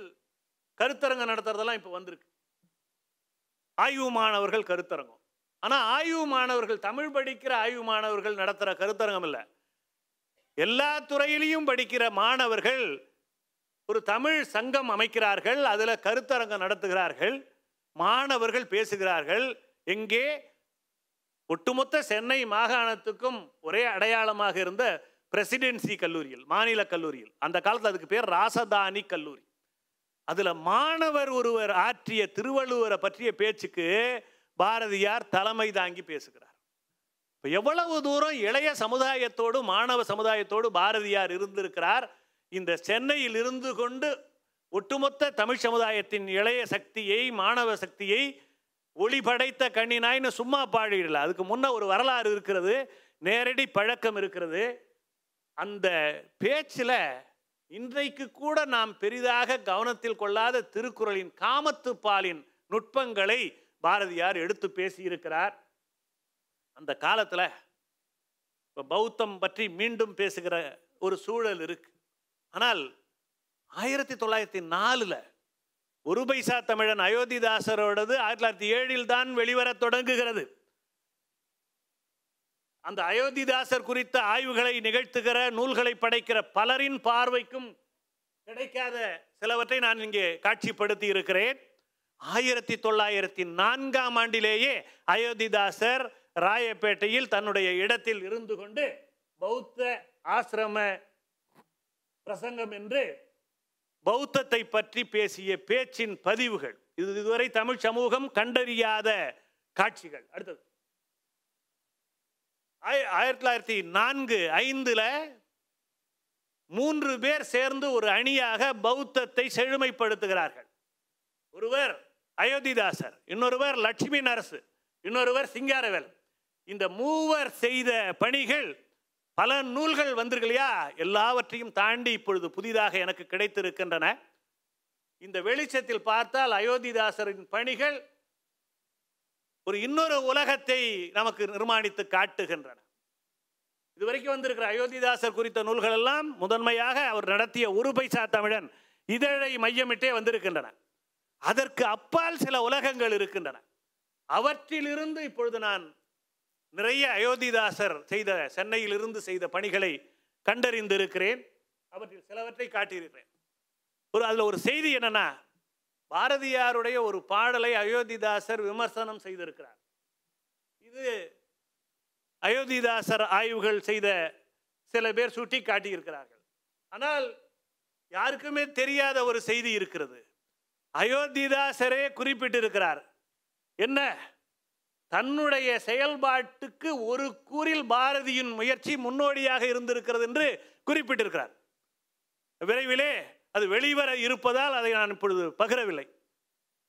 கருத்தரங்கம் நடத்துறதெல்லாம் இப்போ வந்திருக்கு. ஆய்வு மாணவர்கள் கருத்தரங்கம். ஆனால் ஆய்வு மாணவர்கள் தமிழ் படிக்கிற ஆய்வு மாணவர்கள் நடத்துகிற கருத்தரங்கம் இல்லை. எல்லா துறையிலையும் படிக்கிற மாணவர்கள் ஒரு தமிழ் சங்கம் அமைக்கிறார்கள் அதில் கருத்தரங்கம் நடத்துகிறார்கள் மாணவர்கள் பேசுகிறார்கள் எங்கே ஒட்டுமொத்த சென்னை மாகாணத்துக்கும் ஒரே அடையாளமாக இருந்த பிரசிடென்சி கல்லூரியில் மாநில கல்லூரியில். அந்த காலத்தில் அதுக்கு பேர் ராசதானி கல்லூரி. அதில் மாணவர் ஒருவர் ஆற்றிய திருவள்ளுவரை பற்றிய பேச்சுக்கு பாரதியார் தலைமை தாங்கி பேசுகிறார். இப்போ எவ்வளவு தூரம் இளைய சமுதாயத்தோடு மாணவ சமுதாயத்தோடு பாரதியார் இருந்திருக்கிறார் இந்த சென்னையில் இருந்து கொண்டு ஒட்டுமொத்த தமிழ் சமுதாயத்தின் இளைய சக்தியை மாணவ சக்தியை ஒளி படைத்த கண்ணினாய்னு சும்மா பாடிடல. அதுக்கு முன்ன ஒரு வரலாறு இருக்கிறது நேரடி பழக்கம் இருக்கிறது. அந்த பேச்சில் இன்றைக்கு கூட நாம் பெரிதாக கவனத்தில் கொள்ளாத திருக்குறளின் காமத்துப்பாலின் நுட்பங்களை பாரதியார் எடுத்து பேசியிருக்கிறார். அந்த காலத்தில் இப்போ பௌத்தம் பற்றி மீண்டும் பேசுகிற ஒரு சூழல் இருக்கு. ஆனால் ஆயிரத்தி தொள்ளாயிரத்தி நாலில் ஒரு பைசா தமிழன் அயோத்திதாசரோடது ஆயிரத்தி தொள்ளாயிரத்தி ஏழில் தான் வெளிவரத் தொடங்குகிறது. அந்த அயோத்திதாசர் குறித்த ஆய்வுகளை நிகழ்த்துகிற நூல்களை படைக்கிற பலரின் பார்வைக்கும் கிடைக்காத சிலவற்றை நான் இங்கே காட்சிப்படுத்தி இருக்கிறேன். ஆயிரத்தி தொள்ளாயிரத்தி நான்காம் ஆண்டிலேயே அயோத்திதாசர் ராயப்பேட்டையில் தன்னுடைய இடத்தில் இருந்து கொண்டு பௌத்த ஆசிரம பிரசங்கம் என்று பௌத்தத்தை பற்றி பேசிய பேச்சின் பதிவுகள். இது இதுவரை தமிழ் சமூகம் கண்டறியாத காட்சிகள். அடுத்தது. ஆயிரத்தி தொள்ளாயிரத்தி நான்கு ஐந்துல மூன்று பேர் சேர்ந்து ஒரு அணியாக பௌத்தத்தை செழுமைப்படுத்துகிறார்கள். ஒருவர் அயோத்திதாசர் இன்னொருவர் லட்சுமி நரசு இன்னொருவர் சிங்காரவேல் இந்த மூவர் செய்த பணிகள் பல நூல்கள் வந்திருக்கலையா எல்லாவற்றையும் தாண்டி இப்பொழுது புதிதாக எனக்கு கிடைத்திருக்கின்றன. இந்த வெளிச்சத்தில் பார்த்தால் அயோத்திதாசரின் பணிகள் ஒரு இன்னொரு உலகத்தை நமக்கு நிர்மாணித்து காட்டுகின்றன. இதுவரைக்கும் வந்திருக்கிற அயோத்திதாசர் குறித்த நூல்கள் எல்லாம் முதன்மையாக அவர் நடத்திய ஒரு பைசா தமிழன் இதழை மையமிட்டே வந்திருக்கின்றன. அதற்கு அப்பால் சில உலகங்கள் இருக்கின்றன. அவற்றிலிருந்து இப்பொழுது நான் நிறைய அயோத்திதாசர் செய்த சென்னையிலிருந்து செய்த பணிகளை கண்டறிந்திருக்கிறேன். அவற்றில் சிலவற்றை காட்டியிருக்கிறேன். ஒரு அதில் ஒரு செய்தி என்னன்னா பாரதியாருடைய ஒரு பாடலை அயோத்திதாசர் விமர்சனம் செய்திருக்கிறார். இது அயோத்திதாசர் ஆய்வுகள் செய்த சில பேர் சுட்டி காட்டியிருக்கிறார்கள் ஆனால் யாருக்குமே தெரியாத ஒரு செய்தி இருக்கிறது. அயோத்திதாசரே குறிப்பிட்டிருக்கிறார். என்ன? தன்னுடைய செயல்பாட்டுக்கு ஒரு கூறில் பாரதியின் முயற்சி முன்னோடியாக இருந்திருக்கிறது என்று குறிப்பிட்டிருக்கிறார். விரைவிலே அது வெளிவர இருப்பதால் அதை நான் இப்பொழுது பகிரவில்லை.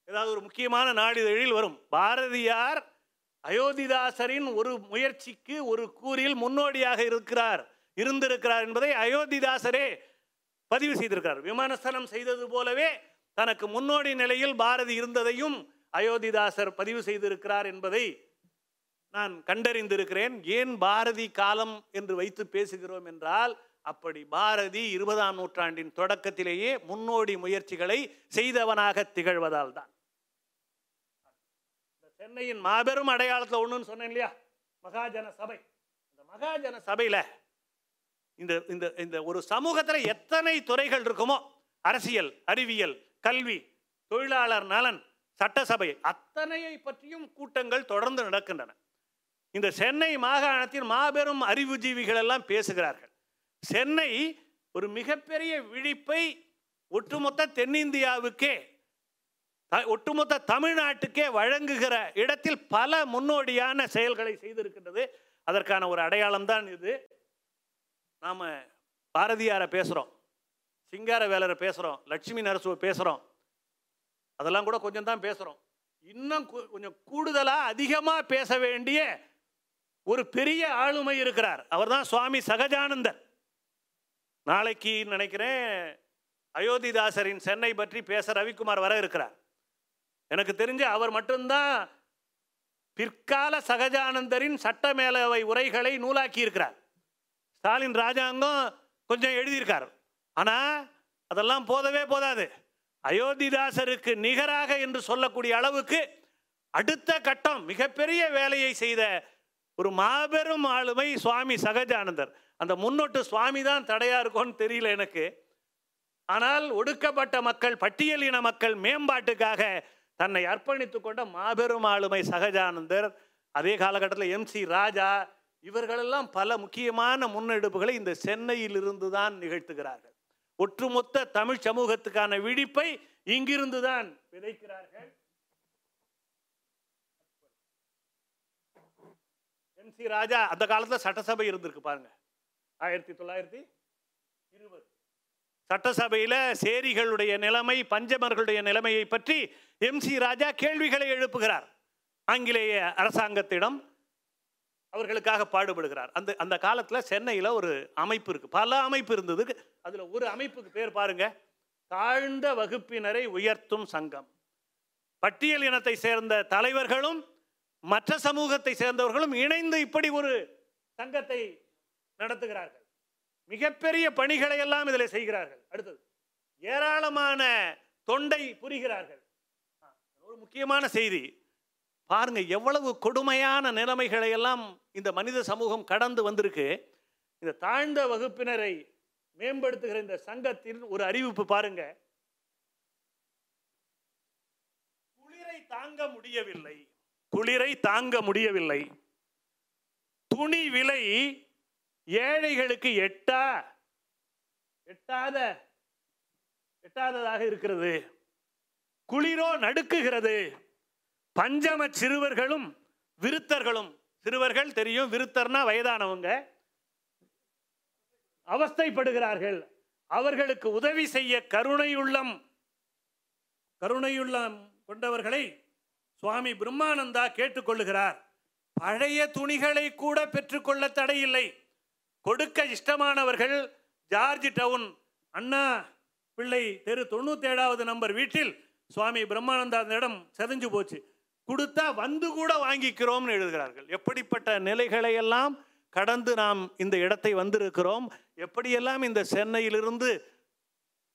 ஏதாவது ஒரு முக்கியமான நாளிதழில் வரும். பாரதியார் அயோத்திதாசரின் ஒரு முயற்சிக்கு ஒரு கூறில் முன்னோடியாக இருக்கிறார் இருந்திருக்கிறார் என்பதை அயோத்திதாசரே பதிவு செய்திருக்கிறார். விமர்சனம் செய்தது போலவே தனக்கு முன்னோடி நிலையில் பாரதி இருந்ததையும் அயோத்திதாசர் பதிவு செய்திருக்கிறார் என்பதை நான் கண்டறிந்திருக்கிறேன். ஏன் பாரதி காலம் என்று வைத்து பேசுகிறோம் என்றால் அப்படி பாரதி இருபதாம் நூற்றாண்டின் தொடக்கத்திலேயே முன்னோடி முயற்சிகளை செய்தவனாக திகழ்வதால் தான். இந்த சென்னையின் மாபெரும் அடையாளத்தில் ஒன்றுன்னு சொன்னேன் இல்லையா? மகாஜன சபை. இந்த மகாஜன சபையில் இந்த இந்த இந்த ஒரு சமூகத்தில் எத்தனை துறைகள் இருக்குமோ? அரசியல் அறிவியல் கல்வி தொழிலாளர் நலன் சட்டசபை அத்தனையை பற்றியும் கூட்டங்கள் தொடர்ந்து நடக்கின்றன. இந்த சென்னை மாகாணத்தில் மாபெரும் அறிவுஜீவிகள் எல்லாம் பேசுகிறார்கள். சென்னை ஒரு மிகப்பெரிய விழிப்பை ஒட்டுமொத்த தென்னிந்தியாவுக்கே ஒட்டுமொத்த தமிழ்நாட்டுக்கே வழங்குகிற இடத்தில் பல முன்னோடியான செயல்களை செய்திருக்கின்றது. அதற்கான ஒரு அடையாளம் தான் இது. நாம் பாரதியாரை பேசுகிறோம் சிங்காரவேலரை பேசுகிறோம் லட்சுமி நரசுவை பேசுகிறோம் அதெல்லாம் கூட கொஞ்சம் தான் பேசுகிறோம் இன்னும் கொஞ்சம் கூடுதலாக அதிகமாக பேச வேண்டிய ஒரு பெரிய ஆளுமை இருக்கிறார். அவர் தான் சுவாமி சகஜானந்தர். நாளைக்கு நினைக்கிறேன் அயோத்திதாசரின் சென்னை பற்றி பேச ரவிக்குமார் வர இருக்கிறார். எனக்கு தெரிஞ்சு அவர் மட்டும்தான் பிற்கால சகஜானந்தரின் சட்டமேலவை உரைகளை நூலாக்கி இருக்கிறார். ஸ்டாலின் ராஜாங்கம் கொஞ்சம் எழுதியிருக்கார். ஆனால் அதெல்லாம் போதவே போதாது. அயோத்திதாசருக்கு நிகராக என்று சொல்லக்கூடிய அளவுக்கு அடுத்த கட்டம் மிகப்பெரிய வேலையை செய்த ஒரு மாபெரும் ஆளுமை சுவாமி சகஜானந்தர். அந்த முன்னோட்டு சுவாமி தான் தடையா இருக்கும்னு தெரியல எனக்கு. ஆனால் ஒடுக்கப்பட்ட மக்கள் பட்டியலின மக்கள் மேம்பாட்டுக்காக தன்னை அர்ப்பணித்து கொண்ட மாபெரும் ஆளுமை சகஜானந்தர் அதே காலகட்டத்தில் எம் சி ராஜா இவர்களெல்லாம் பல முக்கியமான முன்னெடுப்புகளை இந்த சென்னையிலிருந்து தான் நிகழ்த்துகிறார்கள். ஒட்டுமொத்த தமிழ் சமூகத்துக்கான விழிப்பை இங்கிருந்து தான் விதைக்கிறார்கள் எம் சி ராஜா அந்த காலத்தில் சட்டசபை இருந்திருக்கு பாருங்க. ஆயிரத்தி தொள்ளாயிரத்தி இருபது. சட்டசபையில் சேரிகளுடைய நிலைமை பஞ்சமர்களுடைய நிலைமையை பற்றி எம் சி ராஜா கேள்விகளை எழுப்புகிறார். ஆங்கிலேய அரசாங்கத்திடம் அவர்களுக்காக பாடுபடுகிறார். அந்த அந்த காலத்தில் சென்னையில் ஒரு அமைப்பு இருக்குது பல அமைப்பு இருந்தது. அதில் ஒரு அமைப்புக்கு பேர் பாருங்கள் தாழ்ந்த வகுப்பினரை உயர்த்தும் சங்கம். பட்டியல் இனத்தை சேர்ந்த தலைவர்களும் மற்ற சமூகத்தை சேர்ந்தவர்களும் இணைந்து இப்படி ஒரு சங்கத்தை நடத்துகிறார்கள். மிகப்பெரிய பணிகளை எல்லாம் இதில் செய்கிறார்கள். அடுத்தது ஏராளமான தொண்டை புரிகிறார்கள். ஒரு முக்கியமான செய்தி. பாருங்க எவ்வளவு கொடுமையான நிலைமைகளை எல்லாம் இந்த மனித சமூகம் கடந்து வந்திருக்கு. இந்த தாழ்ந்த வகுப்பினரை மேம்படுத்துகிற இந்த சங்கத்தின் ஒரு அறிவிப்பு பாருங்க. குளிரை தாங்க முடியவில்லை. குளிரை தாங்க முடியவில்லை. துணி விலை ஏழைகளுக்கு எட்டா எட்டாத எட்டாததாக இருக்கிறது. குளிரோ நடுக்குகிறது. பஞ்சம சிறுவர்களும் விருத்தர்களும் சிறுவர்கள் தெரியும் விருத்தர்னா வயதானவங்க அவஸ்தைப்படுகிறார்கள். அவர்களுக்கு உதவி செய்ய கருணையுள்ளம் கருணையுள்ளம் கொண்டவர்களை சுவாமி பிரம்மானந்தா கேட்டுக்கொள்ளுகிறார். பழைய துணிகளை கூட பெற்றுக்கொள்ள தடையில்லை. கொடுக்க இஷ்டமானவர்கள் ஜார்ஜ் டவுன் அண்ணா பிள்ளை தெரு தொண்ணூத்தேழாவது நம்பர் வீட்டில் சுவாமி பிரம்மானந்தா இடம் செதஞ்சு போச்சு. கொடுத்தா வந்து கூட வாங்கிக்கிறோம்னு எழுதுகிறார்கள். எப்படிப்பட்ட நிலைகளை எல்லாம் கடந்து நாம் இந்த இடத்தை வந்திருக்கிறோம்? எப்படியெல்லாம் இந்த சென்னையிலிருந்து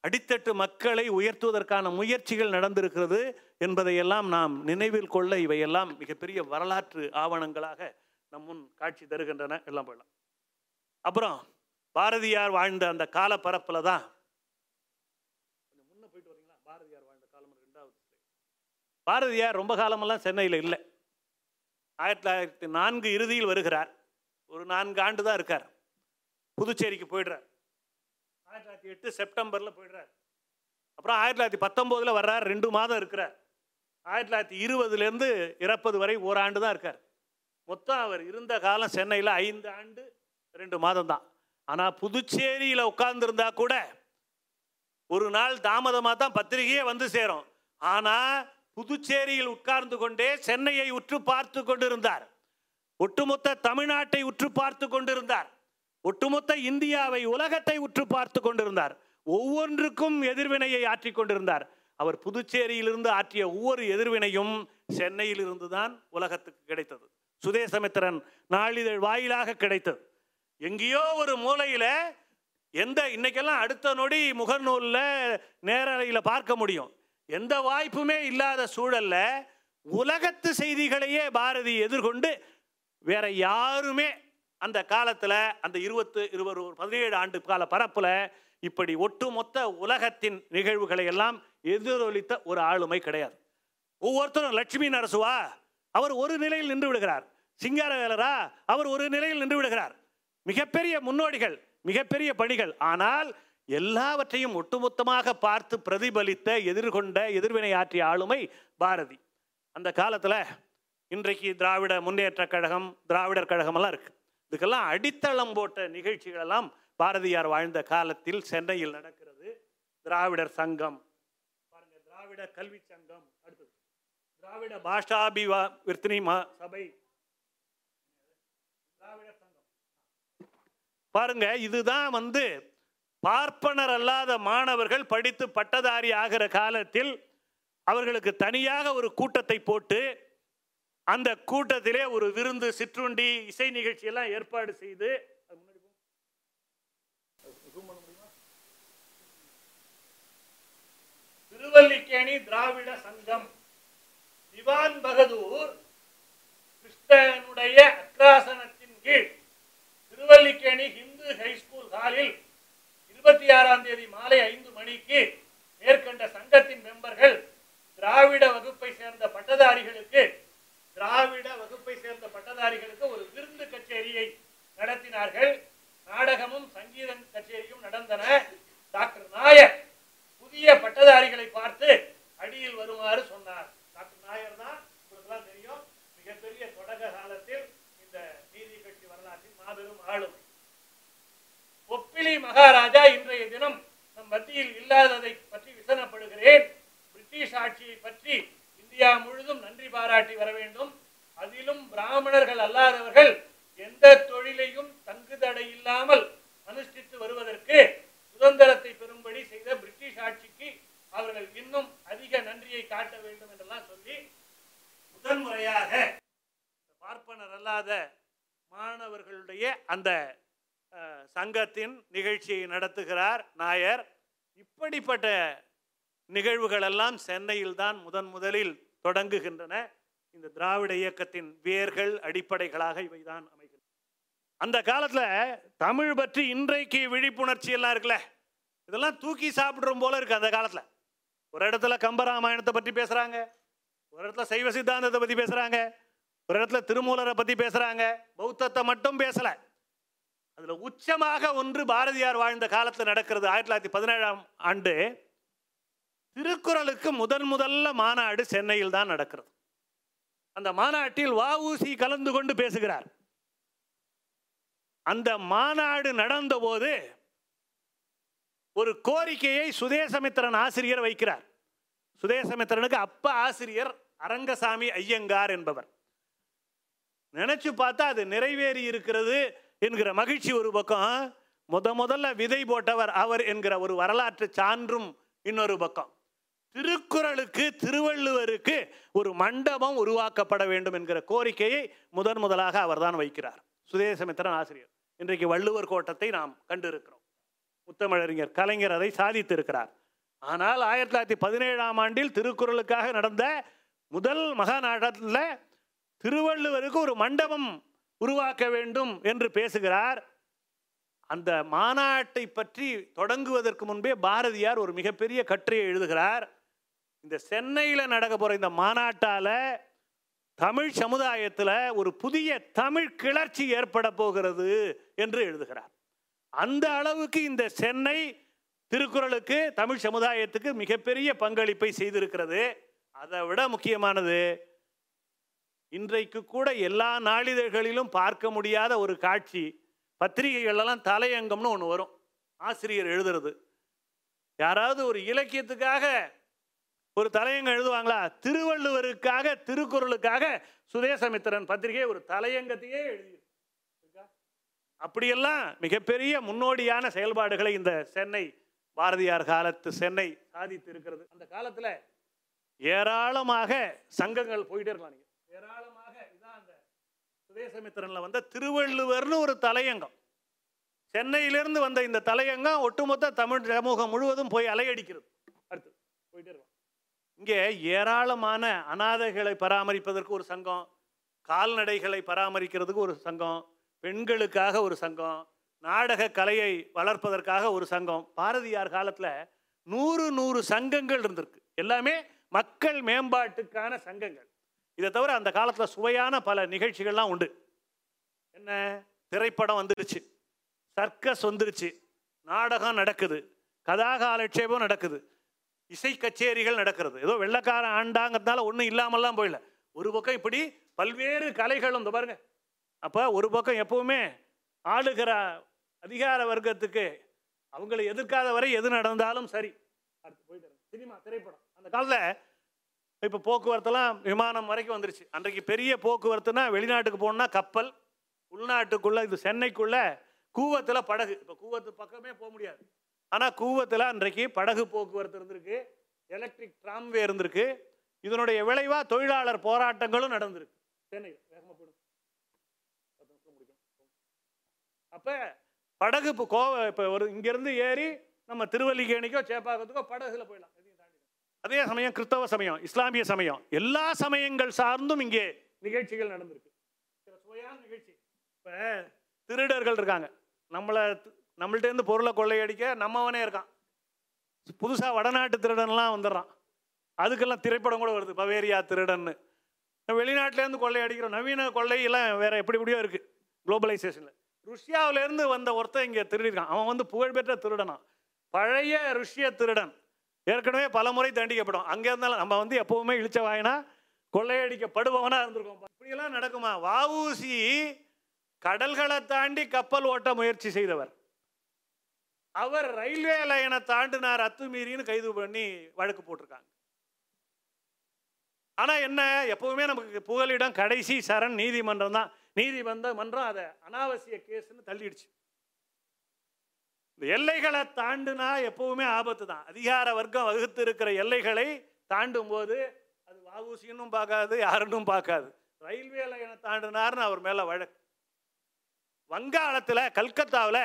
அடித்தட்டு மக்களை உயர்த்துவதற்கான முயற்சிகள் நடந்திருக்கிறது என்பதையெல்லாம் நாம் நினைவில் கொள்ள இவையெல்லாம் மிகப்பெரிய வரலாற்று ஆவணங்களாக நம் முன் காட்சி தருகின்றன. எல்லாம் போயிடலாம். அப்புறம் பாரதியார் வாழ்ந்த அந்த காலப்பரப்பில் தான் கொஞ்சம் முன்ன போயிட்டு வரீங்களா பாரதியார் வாழ்ந்த காலம் ரெண்டாவது பாரதியார் ரொம்ப காலமெல்லாம் சென்னையில் இல்லை. ஆயிரத்தி தொள்ளாயிரத்தி நான்கு இறுதியில் வருகிறார். ஒரு நான்கு ஆண்டு தான் இருக்கார். புதுச்சேரிக்கு போயிடுறார். ஆயிரத்தி தொள்ளாயிரத்தி எட்டு செப்டம்பரில் போயிடுறார். அப்புறம் ஆயிரத்தி தொள்ளாயிரத்தி பத்தொம்போதில் வர்றார். ரெண்டு மாதம் இருக்கிறார். ஆயிரத்தி தொள்ளாயிரத்தி இருபதுலேருந்து இறப்பது வரை ஓராண்டு தான் இருக்கார். மொத்தம் அவர் இருந்த காலம் சென்னையில் ஐந்து ஆண்டு ரெண்டு மாதம் தான். ஆனால் புதுச்சேரியில் உட்கார்ந்துருந்தா கூட ஒரு நாள் தாமதமாக தான் பத்திரிகையே வந்து சேரும். ஆனால் புதுச்சேரியில் உட்கார்ந்து கொண்டே சென்னையை உற்று பார்த்து கொண்டிருந்தார். ஒட்டுமொத்த தமிழ்நாட்டை உற்று பார்த்து கொண்டிருந்தார். ஒட்டுமொத்த இந்தியாவை உலகத்தை உற்று பார்த்து கொண்டிருந்தார். ஒவ்வொன்றுக்கும் எதிர்வினையை ஆற்றி கொண்டிருந்தார். அவர் புதுச்சேரியிலிருந்து ஆற்றிய ஒவ்வொரு எதிர்வினையும் சென்னையிலிருந்து தான் உலகத்துக்கு கிடைத்தது. சுதேசமித்திரன் நாளிதழ் வாயிலாக கிடைத்தது. எங்கேயோ ஒரு மூலையில் எந்த இன்னைக்கெல்லாம் அடுத்த நொடி முகநூலில் நேரலையில் பார்க்க முடியும். எந்த வாய்ப்புமே இல்லாத சூழல்ல உலகத்து செய்திகளையே பாரதி எதிர்கொண்டு வேற யாருமே அந்த காலத்தில் அந்த இருபத்து இருபது பதினேழு ஆண்டு கால பரப்பில் இப்படி ஒட்டுமொத்த உலகத்தின் நிகழ்வுகளை எல்லாம் எதிரொலித்த ஒரு ஆளுமை கிடையாது. ஒவ்வொருத்தரும் லட்சுமி நரசுவா அவர் ஒரு நிலையில் நின்று விடுகிறார். சிங்காரவேலரா அவர் ஒரு நிலையில் நின்று விடுகிறார். மிகப்பெரிய முன்னோடிகள் மிகப்பெரிய பணிகள். ஆனால் எல்லாவற்றையும் ஒட்டுமொத்தமாக பார்த்து பிரதிபலித்த எதிர்கொண்ட எதிர்வினை ஆற்றிய ஆளுமை பாரதி. அந்த காலத்தில் இன்றைக்கு திராவிட முன்னேற்ற கழகம் திராவிடர் கழகமெல்லாம் இருக்குது இதுக்கெல்லாம் அடித்தளம் போட்ட நிகழ்ச்சிகள் எல்லாம் பாரதியார் வாழ்ந்த காலத்தில் சென்னையில் நடக்கிறது. திராவிடர் சங்கம். பாருங்க திராவிட கல்வி சங்கம் அடுத்தது. திராவிட பாஷாபிவா விர்த்தினி மா சபை. திராவிடர் சங்கம். பாருங்க இதுதான் வந்து பார்ப்பனர் அல்லாத மாணவர்கள் படித்து பட்டதாரி ஆகிற காலத்தில் அவர்களுக்கு தனியாக ஒரு கூட்டத்தை போட்டு அந்த கூட்டத்திலே ஒரு விருந்து சிற்றுண்டி இசை நிகழ்ச்சி எல்லாம் ஏற்பாடு செய்து திருவல்லிக்கேணி திராவிட சங்கம். திவான் பகதூர் கிருஷ்ணனுடைய அக்ராசனத்தின் கீழ். திருவல்லிக்கேணி ஹிந்து பதினாறாம் தேதி மாலை ஐந்து மணிக்கு மேற்கண்ட சங்கத்தின் மெம்பர்கள் திராவிட வகுப்பை சேர்ந்த பட்டதாரிகளுக்கு திராவிட வகுப்பை சேர்ந்த பட்டதாரிகளுக்கு ஒரு விருந்து கச்சேரியை நடத்தினார்கள். நாடகமும் சங்கீத கச்சேரியும் நடந்தன. டாக்டர் நாயர் புதிய பட்டதாரிகளை பார்த்து அடியில் வருமாறு சொன்னார். டாக்டர் நாயர் தான் உங்களுக்கெல்லாம் தெரியும் மிகப்பெரிய தொடக்க காலத்தில் இந்த நீதி கட்சி வரலாற்றின் மாபெரும் ஆளுமை. ஒப்பிலி மகாராஜா இன்றைய தினம் நம் மத்தியில் இல்லாததை பற்றி விசனப்படுகிறேன். பிரிட்டிஷ் ஆட்சியை பற்றி இந்தியா முழுதும் நன்றி பாராட்டி வர வேண்டும். அதிலும் பிராமணர்கள் அல்லாதவர்கள் எந்த தொழிலையும் தங்குதடை இல்லாமல் அனுஷ்டித்து வருவதற்கு சுதந்திரத்தை பெறும்படி செய்த பிரிட்டிஷ் ஆட்சிக்கு அவர்கள் இன்னும் அதிக நன்றியை காட்ட வேண்டும் என்றெல்லாம் சொல்லி முதன்முறையாக பார்ப்பனர் அல்லாத மாணவர்களுடைய அந்த சங்கத்தின் நிகழ்ச்சியை நடத்துகிறார் நாயர். இப்படிப்பட்ட நிகழ்வுகளெல்லாம் சென்னையில் தான் முதன் முதலில் தொடங்குகின்றன. இந்த திராவிட இயக்கத்தின் வேர்கள் அடிப்படைகளாக இவை தான் அமைகின்றன. அந்த காலத்தில் தமிழ் பற்றி இன்றைக்கு விழிப்புணர்ச்சி எல்லாம் இருக்குல்ல? இதெல்லாம் தூக்கி சாப்பிடுறோம் போல இருக்கு அந்த காலத்தில். ஒரு இடத்துல கம்பராமாயணத்தை பற்றி பேசுகிறாங்க ஒரு இடத்துல சைவ சித்தாந்தத்தை பற்றி பேசுகிறாங்க ஒரு இடத்துல திருமூலரை பற்றி பேசுகிறாங்க பௌத்தத்தை மட்டும் பேசலை. அதில் உச்சமாக ஒன்று பாரதியார் வாழ்ந்த காலத்தில் நடக்கிறது ஆயிரத்தி தொள்ளாயிரத்தி பதினேழாம் ஆண்டு. திருக்குறளுக்கு முதன் முதல்ல மாநாடு சென்னையில் தான் நடக்கிறது. அந்த மாநாட்டில் வஉசி கலந்து கொண்டு பேசுகிறார். அந்த மாநாடு நடந்தபோது ஒரு கோரிக்கையை சுதேசமித்திரன் ஆசிரியர் வைக்கிறார். சுதேசமித்திரனுக்கு அப்ப ஆசிரியர் அரங்கசாமி ஐயங்கார் என்பவர். நினைச்சு பார்த்தா அது நிறைவேறி இருக்கிறது. என்கிற மகிழ்ச்சி ஒரு பக்கம் முத முதல்ல விதை போட்டவர் அவர் என்கிற ஒரு வரலாற்று சான்றும் இன்னொரு பக்கம். திருக்குறளுக்கு திருவள்ளுவருக்கு ஒரு மண்டபம் உருவாக்கப்பட வேண்டும் என்கிற கோரிக்கையை முதன் முதலாக அவர்தான் வைக்கிறார். சுதேசமித்திரன் ஆசிரியர். இன்றைக்கு வள்ளுவர் கோட்டத்தை நாம் கண்டிருக்கிறோம். முத்தமிழறிஞர் கலைஞர் அதை சாதித்திருக்கிறார். ஆனால் ஆயிரத்தி தொள்ளாயிரத்தி பதினேழாம் ஆண்டில் திருக்குறளுக்காக நடந்த முதல் மகாநாடத்தில் திருவள்ளுவருக்கு ஒரு மண்டபம் உருவாக்க வேண்டும் என்று பேசுகிறார். அந்த மாநாட்டை பற்றி தொடங்குவதற்கு முன்பே பாரதியார் ஒரு மிகப்பெரிய கட்டுரையை எழுதுகிறார். இந்த சென்னையில் நடக்க போகிற இந்த மாநாட்டால் தமிழ் சமுதாயத்தில் ஒரு புதிய தமிழ் கிளர்ச்சி ஏற்பட போகிறது என்று எழுதுகிறார். அந்த அளவுக்கு இந்த சென்னை திருக்குறளுக்கு தமிழ் சமுதாயத்துக்கு மிகப்பெரிய பங்களிப்பை செய்திருக்கிறது. அதை விட முக்கியமானது இன்றைக்கு கூட எல்லா நாளிதழ்களிலும் பார்க்க முடியாத ஒரு காட்சி பத்திரிகைகளெல்லாம் தலையங்கம்னு ஒன்று வரும். ஆசிரியர் எழுதுறது. யாராவது ஒரு இலக்கியத்துக்காக ஒரு தலையங்கம் எழுதுவாங்களா? திருவள்ளுவருக்காக திருக்குறளுக்காக சுதேசமித்திரன் பத்திரிகை ஒரு தலையங்கத்தையே எழுதி அப்படியெல்லாம் மிகப்பெரிய முன்னோடியான செயல்பாடுகளை இந்த சென்னை பாரதியார் காலத்து சென்னை சாதித்து இருக்கிறது அந்த காலத்தில் ஏராளமாக சங்கங்கள் போயிட்டே இருக்கலாம் நீங்கள் சுதேசமித்திரன்ல வந்த திருவள்ளுவர்னு ஒரு தலையங்கம். சென்னையிலிருந்து வந்த இந்த தலையங்கம் ஒட்டுமொத்த தமிழ் சமூகம் முழுவதும் போய் அலையடிக்கிறது. அடுத்து போயிட்டே இருக்கும் இங்கே ஏராளமான அனாதைகளை பராமரிப்பதற்கு ஒரு சங்கம் கால்நடைகளை பராமரிக்கிறதுக்கு ஒரு சங்கம் பெண்களுக்காக ஒரு சங்கம் நாடக கலையை வளர்ப்பதற்காக ஒரு சங்கம். பாரதியார் காலத்தில் நூறு நூறு சங்கங்கள் இருந்திருக்கு. எல்லாமே மக்கள் மேம்பாட்டுக்கான சங்கங்கள். இதை தவிர அந்த காலத்தில் சுவையான பல நிகழ்ச்சிகள்லாம் உண்டு. என்ன? திரைப்படம் வந்துருச்சு. சர்க்கஸ் வந்துருச்சு. நாடகம் நடக்குது. கதாக ஆலட்சேபம் நடக்குது. இசை கச்சேரிகள் நடக்கிறது. ஏதோ வெள்ளக்கார ஆண்டாங்கிறதுனால ஒன்றும் இல்லாமல்லாம் போயிடல ஒரு பக்கம் இப்படி பல்வேறு கலைகளும் இந்த பாருங்க. அப்போ ஒரு பக்கம் எப்பவுமே ஆளுகிற அதிகார வர்க்கத்துக்கு அவங்களை எதிர்க்காத வரை எது நடந்தாலும் சரி. அடுத்து போயிட்டு சினிமா திரைப்படம். அந்த காலத்தில் இப்போ போக்குவரத்தெல்லாம் விமானம் வரைக்கும் வந்துருச்சு. அன்றைக்கு பெரிய போக்குவரத்துனா வெளிநாட்டுக்கு போகணுன்னா கப்பல் உள்நாட்டுக்குள்ளே இது சென்னைக்குள்ளே கூவத்தில் படகு. இப்போ கூவத்து பக்கமே போக முடியாது. ஆனால் கூவத்தில் அன்றைக்கு படகு போக்குவரத்து இருந்திருக்கு எலக்ட்ரிக் ட்ராம்வே இருந்திருக்கு இதனுடைய விளைவாக தொழிலாளர் போராட்டங்களும் நடந்திருக்கு. சென்னையில் வேகமாக போயிடும் அப்போ படகு இப்போ கோவ இப்போ ஒரு இங்கேருந்து ஏறி நம்ம திருவல்லிக்கேணிக்கோ சேப்பாக்கத்துக்கோ படகுல போயிடலாம். அதே சமயம் கிறிஸ்தவ சமயம் இஸ்லாமிய சமயம் எல்லா சமயங்கள் சார்ந்தும் இங்கே நிகழ்ச்சிகள் நடந்திருக்கு. சில சுவையான நிகழ்ச்சி. இப்போ திருடர்கள் இருக்காங்க. நம்மளை நம்மள்ட்டேருந்து பொருளை கொள்ளையடிக்க நம்மவனே இருக்கான். புதுசாக வடநாட்டு திருடன்லாம் வந்துடுறான். அதுக்கெல்லாம் திரைப்படம் கூட வருது. பவேரியா திருடன்னு. வெளிநாட்டிலேருந்து கொள்ளை அடிக்கிறோம் நவீன கொள்ளையெல்லாம் வேற எப்படி எப்படியோ இருக்குது குளோபலைசேஷனில். ருஷ்யாவிலேருந்து வந்த ஒருத்தன் இங்கே திருடிருக்கான். அவன் வந்து புகழ்பெற்ற திருடனான் பழைய ருஷ்ய திருடன். ஏற்கனவே பல முறை தண்டிக்கப்படும். அங்கே இருந்தாலும் நம்ம வந்து எப்பவுமே இழிச்ச வாயினா கொள்ளையடிக்கப்படுபவனாக இருந்திருக்கோம் இப்படியெல்லாம் நடக்குமா? வஉசி கடல்களை தாண்டி கப்பல் ஓட்ட முயற்சி செய்தவர். அவர் ரயில்வே லைனை தாண்டினார் அத்துமீறின்னு கைது பண்ணி வழக்கு போட்டிருக்காங்க. ஆனால் என்ன? எப்பவுமே நமக்கு புகலிடம் கடைசி சரண் நீதிமன்றம் தான். நீதிமன்ற மன்றம் அதை அனாவசிய கேஸ்ன்னு தள்ளிடுச்சு. இந்த எல்லைகளை தாண்டுனா எப்பவுமே ஆபத்து தான். அதிகார வர்க்கம் வகுத்து இருக்கிற எல்லைகளை தாண்டும் போது அது வாவூசின்னு பார்க்காது யாருன்னு பார்க்காது. ரயில்வே லைனை தாண்டினார்னு அவர் மேல வழக்கு. வங்காளத்தில் கல்கத்தாவில்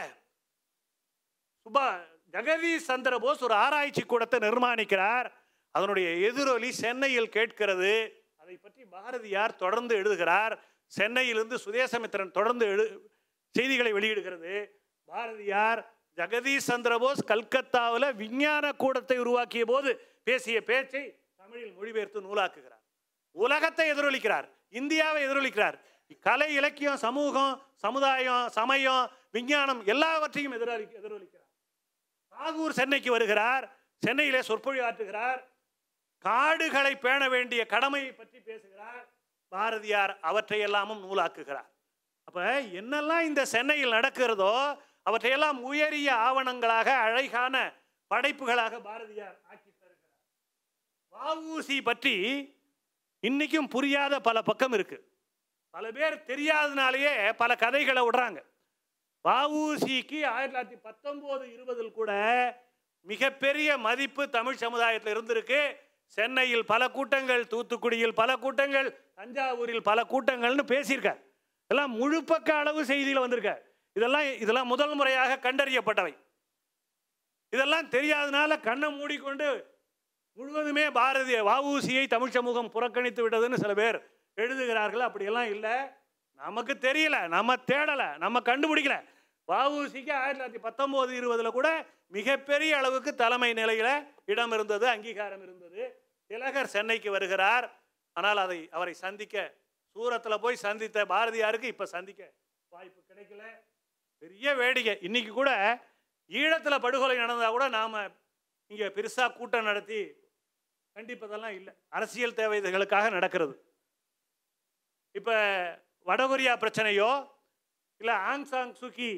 சுபா ஜெகதீஷ் சந்திர போஸ் ஒரு ஆராய்ச்சி கூடத்தை நிர்மாணிக்கிறார். அதனுடைய எதிரொலி சென்னையில் கேட்கிறது. அதை பற்றி பாரதியார் தொடர்ந்து எழுதுகிறார். சென்னையிலிருந்து சுதேசமித்திரன் தொடர்ந்து எழு செய்திகளை வெளியிடுகிறது. பாரதியார் ஜெகதீஷ் சந்திரபோஸ் கல்கத்தாவில் விஞ்ஞான கூடத்தை உருவாக்கிய போது பேசிய பேச்சை தமிழில் மொழிபெயர்த்து நூலாக்குகிறார். உலகத்தை எதிரொலிக்கிறார். இந்தியாவை எதிரொலிக்கிறார். கலை இலக்கியம் சமூகம் சமுதாயம் சமயம் விஞ்ஞானம் எல்லாவற்றையும் எதிரொலி எதிரொலிக்கிறார். தாகூர் சென்னைக்கு வருகிறார். சென்னையிலே சொற்பொழி ஆற்றுகிறார். காடுகளை பேண வேண்டிய கடமையை பற்றி பேசுகிறார். பாரதியார் அவற்றையெல்லாமும் நூலாக்குகிறார். அப்போ என்னெல்லாம் இந்த சென்னையில் நடக்கிறதோ அவற்றையெல்லாம் உயரிய ஆவணங்களாக அழகான படைப்புகளாக பாரதியார் ஆக்கி தருகிறார். வஉசி பற்றி இன்னைக்கும் புரியாத பல பக்கம் இருக்கு. பல பேர் தெரியாதனாலேயே பல கதைகளை விடுறாங்க. வஉசிக்கு ஆயிரத்தி தொள்ளாயிரத்தி பத்தொம்போது இருபதில் கூட மிகப்பெரிய மதிப்பு தமிழ் சமுதாயத்தில் இருந்திருக்கு. சென்னையில் பல கூட்டங்கள் தூத்துக்குடியில் பல கூட்டங்கள் தஞ்சாவூரில் பல கூட்டங்கள்னு பேசியிருக்கார். எல்லாம் முழுப்பக்க அளவு செய்தியில் வந்திருக்கார். இதெல்லாம் இதெல்லாம் முதல் முறையாக கண்டறியப்பட்டவை. இதெல்லாம் தெரியாதனால கண்ணை மூடிக்கொண்டு முழுவதுமே பாரதிய வஉசியை தமிழ் சமூகம் புறக்கணித்து விட்டதுன்னு சில பேர் எழுதுகிறார்கள். அப்படியெல்லாம் இல்லை. நமக்கு தெரியல நம்ம தேடலை நம்ம கண்டுபிடிக்கல. வஉசிக்கு ஆயிரத்தி தொள்ளாயிரத்தி பத்தொம்போது இருபதில் கூட மிகப்பெரிய அளவுக்கு தலைமை நிலையில் இடம் இருந்தது அங்கீகாரம் இருந்தது. திலகர் சென்னைக்கு வருகிறார். ஆனால் அதை அவரை சந்திக்க சூரத்தில் போய் சந்தித்த பாரதியாருக்கு இப்போ சந்திக்க வாய்ப்பு கிடைக்கல. பெரிய வேடிக்கை. இன்றைக்கி கூட ஈழத்தில் படுகொலை நடந்தால் கூட நாம் இங்கே பெருசாக கூட்டம் நடத்தி கண்டிப்பதெல்லாம் இல்லை. அரசியல் தேவைகளுக்காக நடக்கிறது. இப்போ வடகொரியா பிரச்சனையோ இல்லை ஆங் சாங் சுகி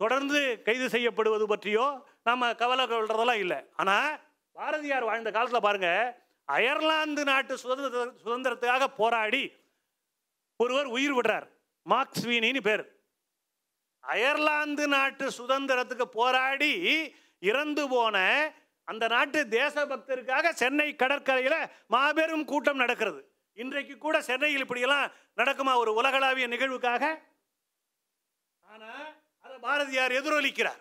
தொடர்ந்து கைது செய்யப்படுவது பற்றியோ நம்ம கவலை கொள்றதெல்லாம் இல்லை. ஆனால் பாரதியார் வாழ்ந்த காலத்தில் பாருங்கள் அயர்லாந்து நாட்டு சுதந்திர சுதந்திரத்துக்காக போராடி ஒருவர் உயிர் விடுறார். மார்க்ஸ்வீனின்னு பேர். அயர்லாந்து நாட்டு சுதந்திரத்துக்கு போராடி இறந்து போன அந்த நாட்டு தேசபக்தருக்காக சென்னை கடற்கரையில் மாபெரும் கூட்டம் நடக்கிறது. இன்றைக்கு கூட சென்னையில் இப்படியெல்லாம் நடக்குமா ஒரு உலகளாவிய நிகழ்வுக்காக? ஆனால் அதை பாரதியார் எதிரொலிக்கிறார்.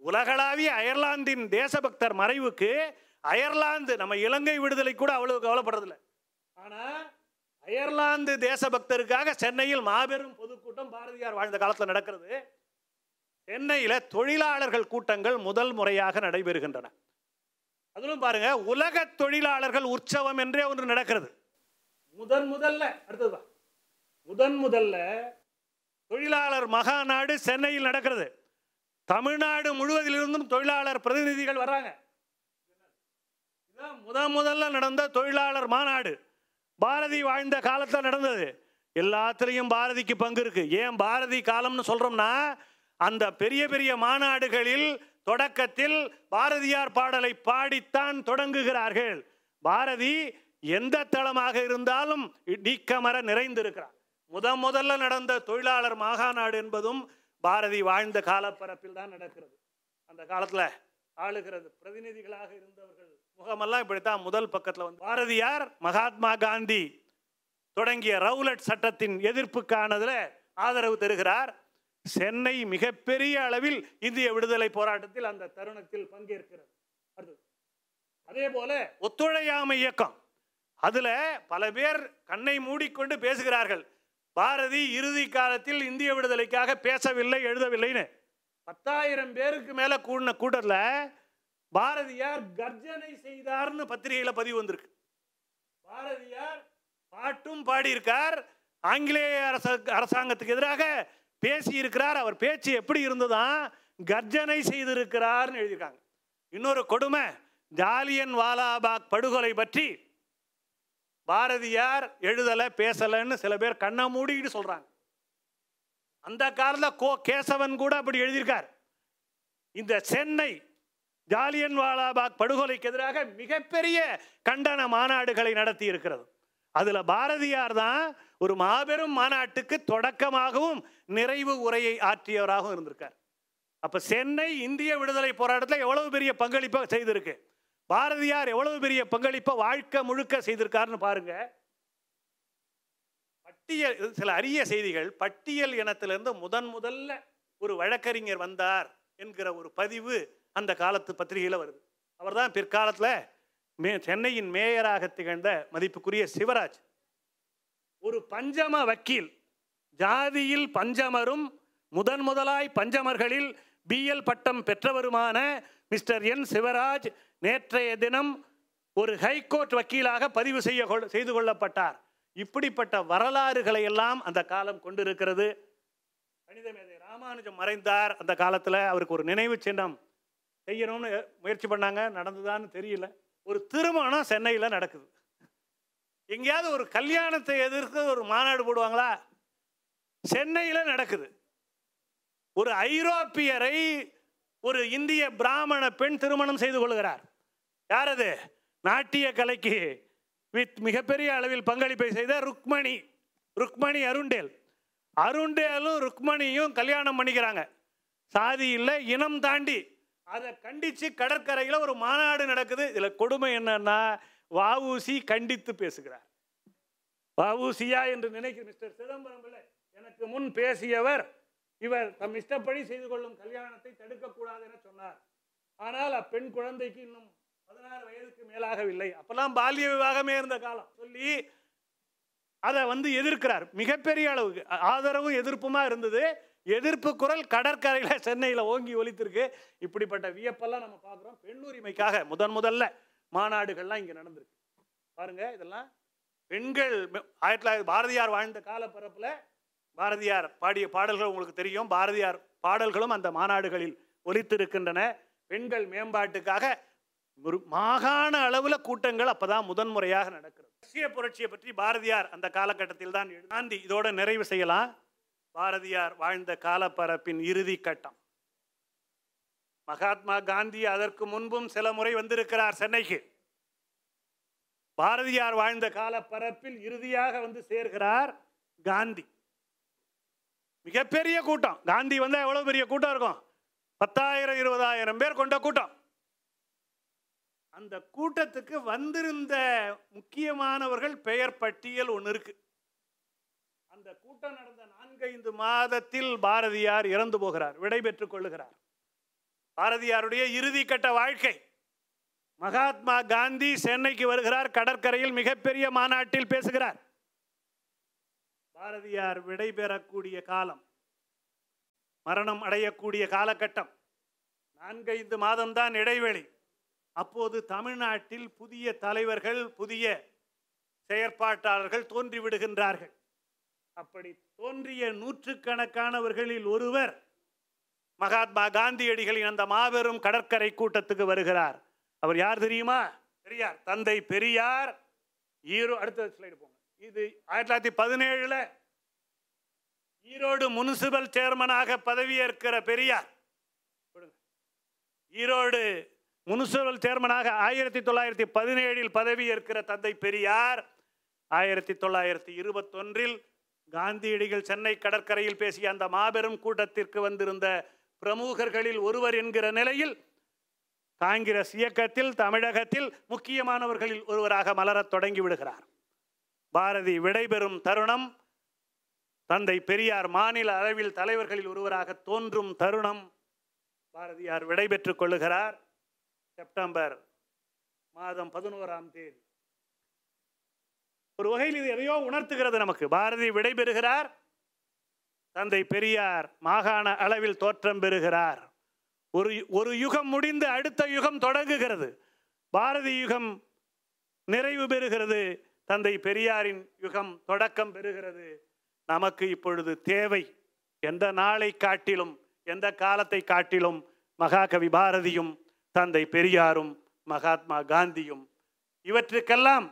உலகளாவிய அயர்லாந்தின் தேசபக்தர் மறைவுக்கு அயர்லாந்து நம்ம இலங்கை விடுதலை கூட அவ்வளவு கவலைப்படுறதில்லை. ஆனால் அயர்லாந்து தேசபக்தருக்காக சென்னையில் மாபெரும் பொதுக்கூட்டம் பாரதியார் வாழ்ந்த காலத்தில் நடக்கிறது. சென்னையில் தொழிலாளர்கள் கூட்டங்கள் முதல் முறையாக நடைபெறுகின்றன. அதிலும் பாருங்க உலக தொழிலாளர்கள் உற்சவம் என்றே ஒன்று நடக்கிறது. முதன் முதல்ல அடுத்தது முதன் முதல்ல தொழிலாளர் மகாநாடு சென்னையில் நடக்கிறது. தமிழ்நாடு முழுவதிலிருந்தும் தொழிலாளர் பிரதிநிதிகள் வர்றாங்க. இதான் முத முதல்ல நடந்த தொழிலாளர் மாநாடு. பாரதி வாழ்ந்த காலத்தில் நடந்தது. எல்லாத்துலேயும் பாரதிக்கு பங்கு இருக்கு. ஏன் பாரதி காலம்னு சொல்கிறோம்னா அந்த பெரிய பெரிய மாநாடுகளில் தொடக்கத்தில் பாரதியார் பாடலை பாடித்தான் தொடங்குகிறார்கள். பாரதி எந்த தளமாக இருந்தாலும் நீக்கமர நிறைந்திருக்கிறார். முத முதல்ல நடந்த தொழிலாளர் மாகாநாடு என்பதும் பாரதி வாழ்ந்த காலப்பரப்பில் தான் நடக்கிறது. அந்த காலத்தில் ஆளுகிறது பிரதிநிதிகளாக இருந்தவர்கள் முகமெல்லாம் இப்படித்தான் முதல் பக்கத்தில் வந்து பாரதியார் மகாத்மா காந்தி தொடங்கிய ரவுலட் சட்டத்தின் எதிர்ப்புக்கானதில் ஆதரவு தருகிறார். சென்னை மிகப்பெரிய அளவில் இந்திய விடுதலை போராட்டத்தில் அந்த தருணத்தில் பங்கேற்கிறது. அடுத்தது. அதே போல ஒத்துழையாமை இயக்கம். அதில் பல பேர் கண்ணை மூடிக்கொண்டு பேசுகிறார்கள். பாரதி இறுதி காலத்தில் இந்திய விடுதலைக்காக பேசவில்லை எழுதவில்லைன்னு. பத்தாயிரம் பேருக்கு மேலே கூடின கூட்டத்தில் பாரதியார் கர்ஜனை செய்தார்னு பத்திரிகையில் பதிவு வந்திருக்கு. பாரதியார் பாட்டும் பாடியிருக்கார். ஆங்கிலேய அரச அரசாங்கத்துக்கு எதிராக பேசியிருக்கிறார். அவர் பேச்சு எப்படி இருந்ததுதான் கர்ஜனை செய்திருக்கிறார்னு எழுதியிருக்காங்க. இன்னொரு கொடுமை ஜாலியன் வாலாபாக் படுகொலை பற்றி பாரதியார் எழுதலை பேசலைன்னு சில பேர் கண்ணை மூடிக்கிட்டு சொல்கிறாங்க அந்த காலத்தில் கோ கேசவன் கூட அப்படி எழுதியிருக்கார். இந்த சென்னை ஜாலியன் வாலாபாக் படுகொலைக்கு எதிராக மிகப்பெரிய கண்டன மாநாடுகளை நடத்தி இருக்கிறது அதில் பாரதியார் தான் ஒரு மாபெரும் மாநாட்டுக்கு தொடக்கமாகவும் நிறைவு உரையை ஆற்றியவராகவும் இருந்திருக்கார். அப்போ சென்னை இந்திய விடுதலை போராட்டத்தில் எவ்வளவு பெரிய பங்களிப்பை செய்திருக்கு? பாரதியார் எவ்வளவு பெரிய பங்களிப்பை வாழ்க்கை முழுக்க செய்திருக்காருன்னு பாருங்க. பட்டியல் சில அரிய செய்திகள் பட்டியல் இனத்திலிருந்து முதன் முதல்ல ஒரு வழக்கறிஞர் வந்தார் என்கிற ஒரு பதிவு அந்த காலத்து பத்திரிகையில் வருது. அவர்தான் பிற்காலத்தில் மே சென்னையின் மேயராக திகழ்ந்த மதிப்புக்குரிய சிவராஜ். ஒரு பஞ்சம வக்கீல் ஜாதியில் பஞ்சமரும் முதன் முதலாய் பஞ்சமர்களில் பிஎல் பட்டம் பெற்றவருமான மிஸ்டர் என். சிவராஜ் நேற்றைய தினம் ஒரு ஹைகோர்ட் வக்கீலாக பதிவு செய்ய செய்து கொள்ளப்பட்டார். இப்படிப்பட்ட வரலாறுகளை எல்லாம் அந்த காலம் கொண்டிருக்கிறது. கணித மேதை ராமானுஜம் மறைந்தார் அந்த காலத்தில். அவருக்கு ஒரு நினைவு சின்னம். செய்யணும்னு முயற்சி பண்ணாங்க நடந்ததான்னு தெரியல. ஒரு திருமணம் சென்னையில் நடக்குது. எங்கேயாவது ஒரு கல்யாணத்தை எதிர்த்து ஒரு மாநாடு போடுவாங்களா? சென்னையில் நடக்குது. ஒரு ஐரோப்பியரை ஒரு இந்திய பிராமண பெண் திருமணம் செய்து கொள்கிறார். யார் அது? நாட்டிய கலைக்கு வித் மிகப்பெரிய அளவில் பங்களிப்பை செய்த ருக்மணி ருக்மணி அருண்டேல். அருண்டேலும் ருக்மணியும் கல்யாணம் பண்ணிக்கிறாங்க. சாதி இல்லை இனம் தாண்டி அதை கண்டித்து கடற்கரையில் ஒரு மாநாடு நடக்குது. இதில் கொடுமை என்னன்னா வஉசி கண்டித்து பேசுகிறார். வஉசியா என்று நினைக்கிற மிஸ்டர் சிதம்பரம் பிள்ளை எனக்கு முன் பேசியவர் இவர் தம் இஷ்டப்படி செய்து கொள்ளும் கல்யாணத்தை தடுக்கக்கூடாது என சொன்னார். ஆனால் அப்பெண் குழந்தைக்கு இன்னும் பதினாறு வயதுக்கு மேலாகவில்லை. அப்பெல்லாம் பால்ய விவாகமே இருந்த காலம். சொல்லி அதை வந்து எதிர்க்கிறார். மிகப்பெரிய அளவுக்கு ஆதரவும் எதிர்ப்புமா இருந்தது. எதிர்ப்பு குரல் கடற்கரையில் சென்னையில் ஓங்கி ஒலித்திருக்கு. இப்படிப்பட்ட வியப்பெல்லாம் நம்ம பார்க்குறோம். பெண்ணுரிமைக்காக முதன் முதல்ல மாநாடுகள்லாம் இங்கே நடந்திருக்கு. பாருங்க இதெல்லாம் பெண்கள் ஆயிரத்தி தொள்ளாயிரத்தி பாரதியார் வாழ்ந்த காலப்பரப்பில் பாரதியார் பாடிய பாடல்கள் உங்களுக்கு தெரியும். பாரதியார் பாடல்களும் அந்த மாநாடுகளில் ஒலித்திருக்கின்றன. பெண்கள் மேம்பாட்டுக்காக ஒரு மாகாண அளவில் கூட்டங்கள் அப்போதான் முதன்முறையாக நடக்கிறது. ரஷ்ய புரட்சியை பற்றி பாரதியார் அந்த காலகட்டத்தில் தான் எழுதி- காந்தி இதோட நிறைவு செய்யலாம். பாரதியார் வாழ்ந்த காலப்பரப்பின் இறுதி கட்டம். மகாத்மா காந்தி அதற்கு முன்பும் சில முறை வந்திருக்கிறார் சென்னைக்கு. பாரதியார் வாழ்ந்த காலப்பரப்பில் இறுதியாக வந்து சேர்கிறார் காந்தி. மிகப்பெரிய கூட்டம். காந்தி வந்தா எவ்வளோ பெரிய கூட்டம் இருக்கும்? பத்தாயிரம் இருபதாயிரம் பேர் கொண்ட கூட்டம். அந்த கூட்டத்துக்கு வந்திருந்த முக்கியமானவர்கள் பெயர் பட்டியல் ஒன்று இருக்கு. அந்த கூட்டம் நடந்த நான்கைந்து மாதத்தில் பாரதியார் இறந்து போகிறார் விடை பெற்றுக் கொள்ளுகிறார். பாரதியாருடைய இறுதி கட்ட வாழ்க்கை. மகாத்மா காந்தி சென்னைக்கு வருகிறார் கடற்கரையில் மிகப்பெரிய மாநாட்டில் பேசுகிறார். பாரதியார் விடைபெறக்கூடிய காலம் மரணம் அடையக்கூடிய காலகட்டம். நான்கைந்து மாதம்தான் இடைவெளி. அப்போது தமிழ்நாட்டில் புதிய தலைவர்கள் புதிய செயற்பாட்டாளர்கள் தோன்றிவிடுகின்றார்கள். அப்படி தோன்றிய நூற்றுக்கணக்கானவர்களில் ஒருவர் மகாத்மா காந்தியடிகளின் அந்த மாபெரும் கடற்கரை கூட்டத்துக்கு வருகிறார். அவர் யார் தெரியுமா? பெரியார். தந்தை பெரியார். ஈரோ அடுத்த ஸ்லைடு போங்க. இது ஆயிரத்தி தொள்ளாயிரத்தி பதினேழுல ஈரோடு முனிசிபல் சேர்மனாக பதவியேற்கிற பெரியார். கொடுங்க. ஈரோடு முனிசிபல் சேர்மனாக ஆயிரத்தி தொள்ளாயிரத்தி பதினேழில் பதவியேற்கிற தந்தை பெரியார். ஆயிரத்தி தொள்ளாயிரத்தி இருபத்தொன்றில் காந்தியடிகள் சென்னை கடற்கரையில் பேசிய அந்த மாபெரும் கூட்டத்திற்கு வந்திருந்த பிரமுகர்களில் ஒருவர் என்கிற நிலையில் காங்கிரஸ் இயக்கத்தில் தமிழகத்தில் முக்கியமானவர்களில் ஒருவராக மலரத் தொடங்கி விடுகிறார். பாரதி விடைபெறும் தருணம் தந்தை பெரியார் மாநில அளவில் தலைவர்களில் ஒருவராக தோன்றும் தருணம். பாரதியார் விடைபெற்றுக் கொள்ளுகிறார். செப்டம்பர் மாதம் பதினோராம் தேதி. ஒரு வகையில் இது எதையோ உணர்த்துகிறது நமக்கு. பாரதி விடைபெறுகிறார். தந்தை பெரியார் மாகாண அளவில் தோற்றம் பெறுகிறார். ஒரு ஒரு யுகம் முடிந்து அடுத்த யுகம் தொடங்குகிறது. பாரதி யுகம் நிறைவு பெறுகிறது. தந்தை பெரியாரின் யுகம் தொடக்கம் பெறுகிறது. நமக்கு இப்பொழுது தேவை எந்த நாளை காட்டிலும் எந்த காலத்தை காட்டிலும் மகாகவி பாரதியும் தந்தை பெரியாரும் மகாத்மா காந்தியும் இவற்றுக்கெல்லாம்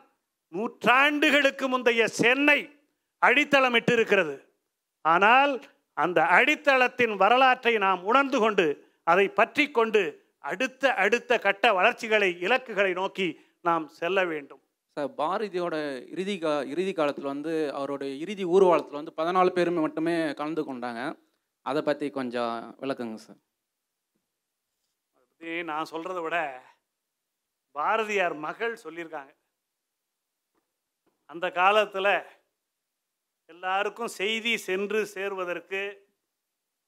நூற்றாண்டுகளுக்கு முந்தைய சென்னை அடித்தளமிட்டு இருக்கிறது ஆனால் அந்த அடித்தளத்தின் வரலாற்றை நாம் உணர்ந்து கொண்டு அதை பற்றி கொண்டு அடுத்த அடுத்த கட்ட வளர்ச்சிகளை இலக்குகளை நோக்கி நாம் செல்ல வேண்டும். சார் பாரதியோட இறுதி கா இறுதி காலத்தில் வந்து அவருடைய இறுதி ஊர்வலத்தில் வந்து பதினாலு பேருமே மட்டுமே கலந்து கொண்டாங்க. அதை பற்றி கொஞ்சம் விளக்குங்க சார். பற்றி நான் சொல்கிறத விட பாரதியார் மகள் சொல்லியிருக்காங்க. அந்த காலத்தில் எல்லாருக்கும் செய்தி சென்று சேர்வதற்கு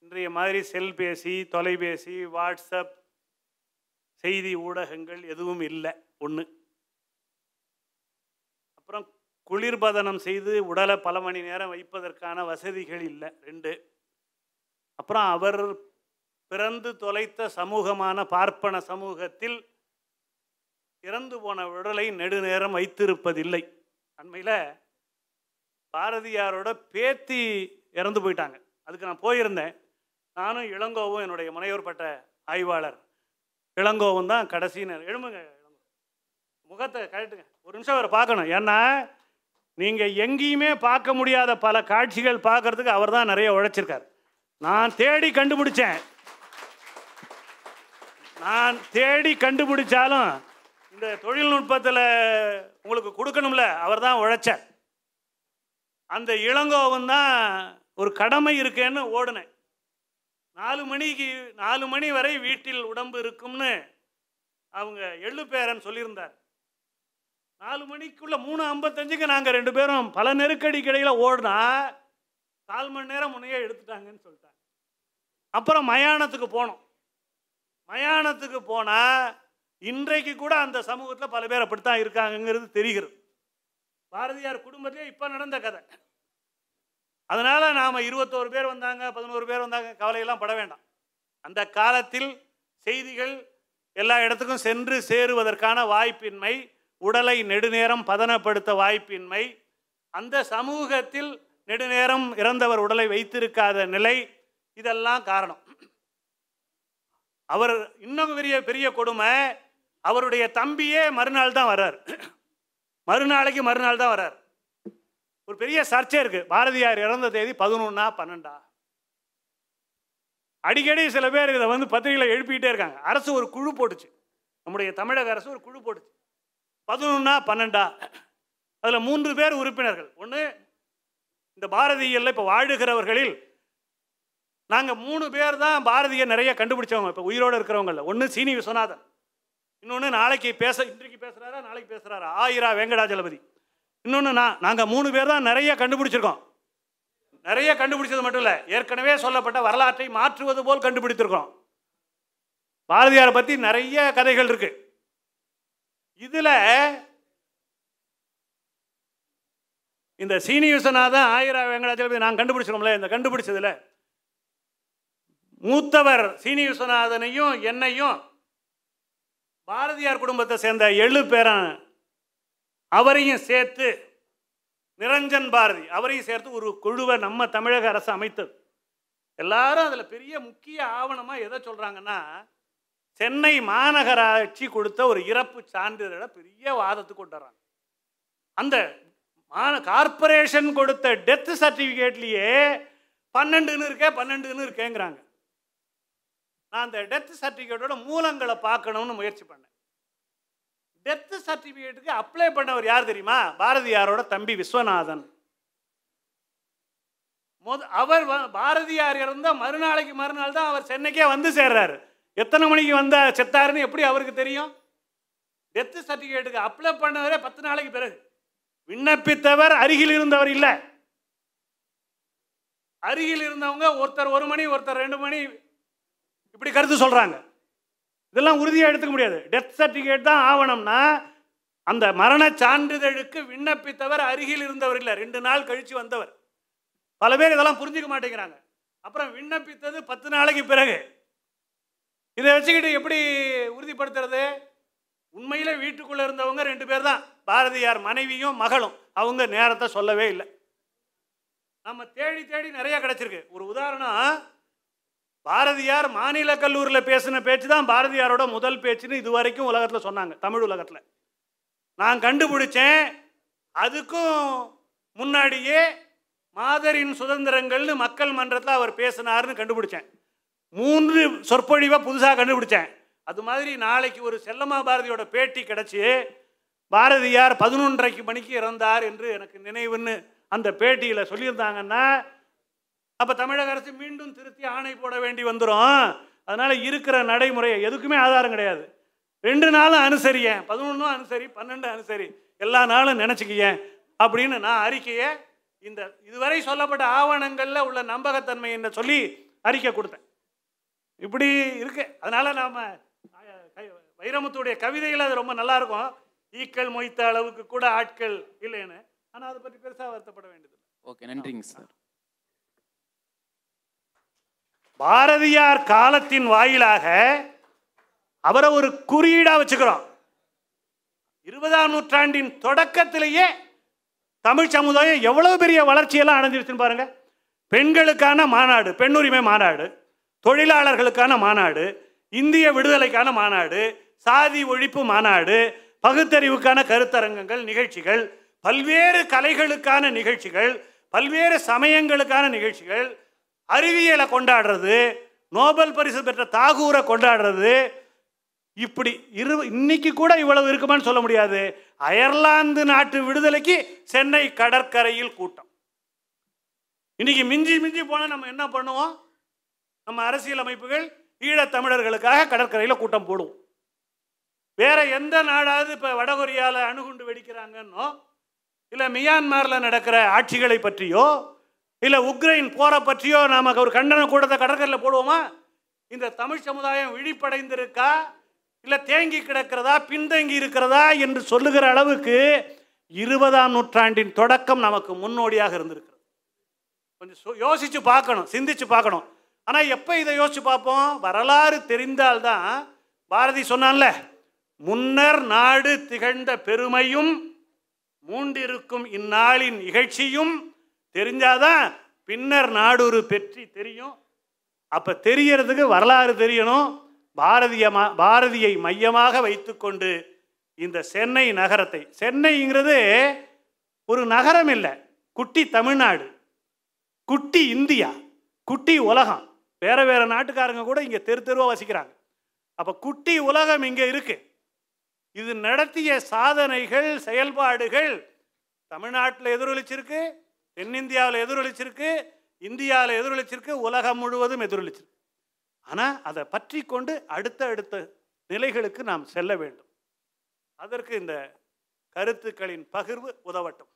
இன்றைய மாதிரி செல்பேசி தொலைபேசி வாட்ஸ்அப் செய்தி ஊடகங்கள் எதுவும் இல்லை ஒன்று அப்புறம் குளிர்பதனம் செய்து உடலை பல மணி நேரம் வைப்பதற்கான வசதிகள் இல்லை ரெண்டு. அப்புறம் அவர் பிறந்து தொலைத்த சமூகமான பார்ப்பன சமூகத்தில் இறந்து போன உடலை நெடுநேரம் வைத்திருப்பதில்லை. அண்மையில் பாரதியாரோட பேத்தி இறந்து போயிட்டாங்க. அதுக்கு நான் போயிருந்தேன். நானும் இளங்கோவும் என்னுடைய முனையோர்பட்ட ஆய்வாளர். இளங்கோவும் தான் கடைசி நேரம் எழும்புங்க. முகத்தை கழட்டுங்க. ஒரு நிமிஷம் அவரை பார்க்கணும். ஏன்னா நீங்கள் எங்கேயுமே பார்க்க முடியாத பல காட்சிகள் பார்க்கறதுக்கு அவர் தான் நிறைய உழைச்சிருக்கார். நான் தேடி கண்டுபிடிச்சேன். நான் தேடி கண்டுபிடிச்சாலும் இந்த தொழில்நுட்பத்தில் உங்களுக்கு கொடுக்கணும்ல அவர் தான் உழைச்சார். அந்த இளங்கோவன் தான் ஒரு கடமை இருக்கேன்னு ஓடுனேன். நாலு மணிக்கு நாலு மணி வரை வீட்டில் உடம்பு இருக்கும்னு அவங்க எள்ளு பேரன் சொல்லியிருந்தார். நாலு மணிக்குள்ளே மூணு ஐம்பத்தஞ்சுக்கு நாங்கள் ரெண்டு பேரும் பல நெருக்கடி கடையில் ஓடினா கால் மணி நேரம் முன்னையே எடுத்துட்டாங்கன்னு சொல்லிட்டாங்க. அப்புறம் மயானத்துக்கு போனோம். மயானத்துக்கு போனால் இன்றைக்கு கூட அந்த சமூகத்தில் பல பேர் அப்படித்தான் இருக்காங்கங்கிறது தெரிகிறது. பாரதியார் குடும்பத்திலே இப்போ நடந்த கதை. அதனால் நாம் இருபத்தோரு பேர் வந்தாங்க பதினோரு பேர் வந்தாங்க கவலையெல்லாம் பட வேண்டாம். அந்த காலத்தில் செய்திகள் எல்லா இடத்துக்கும் சென்று சேருவதற்கான வாய்ப்பின்மை உடலை நெடுநேரம் பதனப்படுத்த வாய்ப்பின்மை அந்த சமூகத்தில் நெடுநேரம் இறந்தவர் உடலை வைத்திருக்காத நிலை இதெல்லாம் காரணம். அவர் இன்னும் பெரிய பெரிய கொடுமை அவருடைய தம்பியே மறுநாள் தான் வர்றார். மறுநாளைக்கு மறுநாள் தான் வர்றார். ஒரு பெரிய சர்ச்சை இருக்கு. பாரதியார் இறந்த தேதி பதினொன்னா பன்னெண்டா? அடிக்கடி சில பேர் இதை வந்து பத்திரிகையில் எழுப்பிக்கிட்டே இருக்காங்க. அரசு ஒரு குழு போட்டுச்சு. நம்முடைய தமிழக அரசு ஒரு குழு போட்டுச்சு. பதினொன்னா பன்னெண்டா? அதில் மூன்று பேர் உறுப்பினர்கள். ஒன்று இந்த பாரதியில் இப்போ வாழுகிறவர்களில் நாங்கள் மூணு பேர் தான் பாரதியை நிறைய கண்டுபிடிச்சவங்க. இப்போ உயிரோடு இருக்கிறவங்கள ஒன்று சீனி விஸ்வநாதன். இன்னொன்று நாளைக்கு பேச இன்றைக்கு பேசுகிறாரா நாளைக்கு பேசுகிறாரா ஆயிரா வெங்கடாஜலபதி. இன்னொன்று நான் நாங்கள் மூணு பேர் தான் நிறைய கண்டுபிடிச்சிருக்கோம். நிறைய கண்டுபிடிச்சது மட்டும் இல்லை ஏற்கனவே சொல்லப்பட்ட வரலாற்றை மாற்றுவது போல் கண்டுபிடித்திருக்கோம் பாரதியாரை பற்றி நிறைய கதைகள் இருக்கு. இதில் இந்த சீனி ஆயிரா வெங்கடாஜலபதி நான் கண்டுபிடிச்சிருக்கோம்ல இந்த கண்டுபிடிச்சதில். மூத்தவர் சீனி விஸ்வநாதனையும் என்னையும் பாரதியார் குடும்பத்தை சேர்ந்த எழு பேரன் அவரையும் சேர்த்து நிரஞ்சன் பாரதி அவரையும் சேர்த்து ஒரு குழுவை நம்ம தமிழக அரசு அமைத்தது. எல்லாரும் அதில் பெரிய முக்கிய ஆவணமாக எதை சொல்கிறாங்கன்னா சென்னை மாநகராட்சி கொடுத்த ஒரு இறப்பு சான்றிதழை பெரிய வாதத்துக்கு கொண்டு வர்றாங்க அந்த மான கார்பரேஷன் கொடுத்த டெத் சர்டிஃபிகேட்லேயே பன்னெண்டுன்னு இருக்கே பன்னெண்டுன்னு இருக்கேங்கிறாங்க. நான் அந்த டெத் சர்டிஃபிகேட்டோட மூலங்களை பார்க்கணும்னு முயற்சி பண்ணேன். டெத்து சர்டிஃபிகேட்டுக்கு அப்ளை பண்ணவர் யார் தெரியுமா? பாரதியாரோட தம்பி விஸ்வநாதன். முத அவர் வ- பாரதியார் இருந்தால் மறுநாளைக்கு மறுநாள் தான் அவர் சென்னைக்கே வந்து சேர்றாரு. எத்தனை மணிக்கு வந்த செத்தாருன்னு எப்படி அவருக்கு தெரியும்? டெத்து சர்டிஃபிகேட்டுக்கு அப்ளை பண்ணவரே பத்து நாளைக்கு பிறகு. விண்ணப்பித்தவர் அருகில் இருந்தவர் இல்லை. அருகில் இருந்தவங்க ஒருத்தர் ஒரு மணி ஒருத்தர் ரெண்டு மணி இப்படி கருத்து சொல்கிறாங்க இதெல்லாம் உறுதியாக எடுத்துக்க முடியாது. டெத் சர்டிஃபிகேட் தான் ஆவணம்னா அந்த மரண சான்றிதழுக்கு விண்ணப்பித்தவர் அருகில் இருந்தவர் இல்லை. ரெண்டு நாள் கழித்து வந்தவர். பல பேர் இதெல்லாம் புரிஞ்சிக்க மாட்டேங்கிறாங்க. அப்புறம் விண்ணப்பித்தது பத்து நாளைக்கு பிறகு. இதை வச்சுக்கிட்டு எப்படி உறுதிப்படுத்துறது? உண்மையில் வீட்டுக்குள்ளே இருந்தவங்க ரெண்டு பேர் தான். பாரதியார் மனைவியும் மகளும். அவங்க நேரத்தை சொல்லவே இல்லை. நம்ம தேடி தேடி நிறையா கிடச்சிருக்கு. ஒரு உதாரணம் பாரதியார் மாநில கல்லூரியில் பேசின பேச்சு தான் பாரதியாரோட முதல் பேச்சுன்னு இது வரைக்கும் உலகத்தில் சொன்னாங்க தமிழ் உலகத்தில். நான் கண்டுபிடிச்சேன் அதுக்கும் முன்னாடியே மாதரின் சுதந்திரங்கள்னு மக்கள் மன்றத்தில் அவர் பேசினார்னு கண்டுபிடிச்சேன். மூன்று சொற்பொழிவை புதுசாக கண்டுபிடிச்சேன். அது மாதிரி நாளைக்கு ஒரு செல்லம்மா பாரதியோட பேட்டி கிடச்சி பாரதியார் பதினொன்றரைக்கு மணிக்கு இறந்தார் என்று எனக்கு நினைவுன்னு அந்த பேட்டியில் சொல்லியிருந்தாங்கன்னா அப்போ தமிழக அரசு மீண்டும் திருத்தி ஆணை போட வேண்டி வந்துடும் அதனால் இருக்கிற நடைமுறையை எதுக்குமே ஆதாரம் கிடையாது. ரெண்டு நாளும் அனுசரியேன் பதினொன்றும் அனுசரி பன்னெண்டு அனுசரி. எல்லா நாளும் நினச்சிக்கியேன் அப்படின்னு நான் அறிக்கையை இந்த இதுவரை சொல்லப்பட்ட ஆவணங்களில் உள்ள நம்பகத்தன்மை என்ன சொல்லி அறிக்கை கொடுத்தேன். இப்படி இருக்கு. அதனால நாம வைரமுத்துடைய கவிதைகள் அது ரொம்ப நல்லா இருக்கும். ஈக்கள் மொய்த்த அளவுக்கு கூட ஆட்கள் இல்லைன்னு. ஆனால் அதை பற்றி பெருசாக வருத்தப்பட வேண்டியது ஓகே நன்றிங்க சார். பாரதியார் காலத்தின் வாயிலாக அவரை ஒரு குறியீடா வச்சுக்கிறோம். இருபதாம் நூற்றாண்டின் தொடக்கத்திலேயே தமிழ் சமுதாயம் எவ்வளவு பெரிய வளர்ச்சியெல்லாம் அடைஞ்சிருச்சுன்னு பாருங்க. பெண்களுக்கான மாநாடு பெண்ணுரிமை மாநாடு தொழிலாளர்களுக்கான மாநாடு இந்திய விடுதலைக்கான மாநாடு சாதி ஒழிப்பு மாநாடு பகுத்தறிவுக்கான கருத்தரங்கங்கள் நிகழ்ச்சிகள் பல்வேறு கலைகளுக்கான நிகழ்ச்சிகள் பல்வேறு சமயங்களுக்கான நிகழ்ச்சிகள் அறிவியலை கொண்டாடுறது நோபல் பரிசு பெற்ற தாகூரை கொண்டாடுறது இப்படி இரு இன்னைக்கு கூட இவ்வளவு இருக்குமான்னு சொல்ல முடியாது. அயர்லாந்து நாட்டு விடுதலைக்கு சென்னை கடற்கரையில் கூட்டம். இன்னைக்கு மிஞ்சி மிஞ்சி போனால் நம்ம என்ன பண்ணுவோம்? நம்ம அரசியல் அமைப்புகள் ஈழத்தமிழர்களுக்காக கடற்கரையில் கூட்டம் போடுவோம். வேற எந்த நாடாவது இப்போ வடகொரியாவில் அணுகுண்டு வெடிக்கிறாங்கன்னோ இல்லை மியான்மரில் நடக்கிற ஆட்சிகளை பற்றியோ இல்லை உக்ரைன் போரை பற்றியோ நாம் ஒரு கண்டன கூட்டத்தை கடற்கரையில் போடுவோமா? இந்த தமிழ் சமுதாயம் விழிப்படைந்திருக்கா? இல்லை தேங்கி கிடக்கிறதா? பின்தங்கி இருக்கிறதா? என்று சொல்லுகிற அளவுக்கு இருபதாம் நூற்றாண்டின் தொடக்கம் நமக்கு முன்னோடியாக இருந்திருக்கிறது. கொஞ்சம் சோ- யோசிச்சு பார்க்கணும் சிந்திச்சு பார்க்கணும். ஆனால் எப்போ இதை யோசிச்சு பார்ப்போம்? வரலாறு தெரிந்தால்தான். பாரதி சொன்னான்ல முன்னர் நாடு திகழ்ந்த பெருமையும் மூண்டிருக்கும் இந்நாளின் இகழ்ச்சியும் தெரிஞ்சாதான் பின்னர் நாடொரு பெற்றி தெரியும். அப்போ தெரியறதுக்கு வரலாறு தெரியணும். பாரதிய பாரதியை மையமாக வைத்துக்கொண்டு இந்த சென்னை நகரத்தை சென்னைங்கிறது ஒரு நகரம் இல்லை. குட்டி தமிழ்நாடு குட்டி இந்தியா குட்டி உலகம். வேறு வேறு நாட்டுக்காரங்க கூட இங்கே தெரு தெருவாக வசிக்கிறாங்க. அப்போ குட்டி உலகம் இங்கே இருக்குது இது நடத்திய சாதனைகள் செயல்பாடுகள் தமிழ்நாட்டில் எதிரொலிச்சிருக்கு. தென்னிந்தியாவில் எதிரொலிச்சிருக்கு இந்தியாவில் எதிரொலிச்சிருக்கு உலகம் முழுவதும் எதிரொலிச்சிருக்கு. ஆனால் அதை பற்றி கொண்டு அடுத்த அடுத்த நிலைகளுக்கு நாம் செல்ல வேண்டும். அதற்கு இந்த கருத்துக்களின் பகிர்வு உதவட்டும்.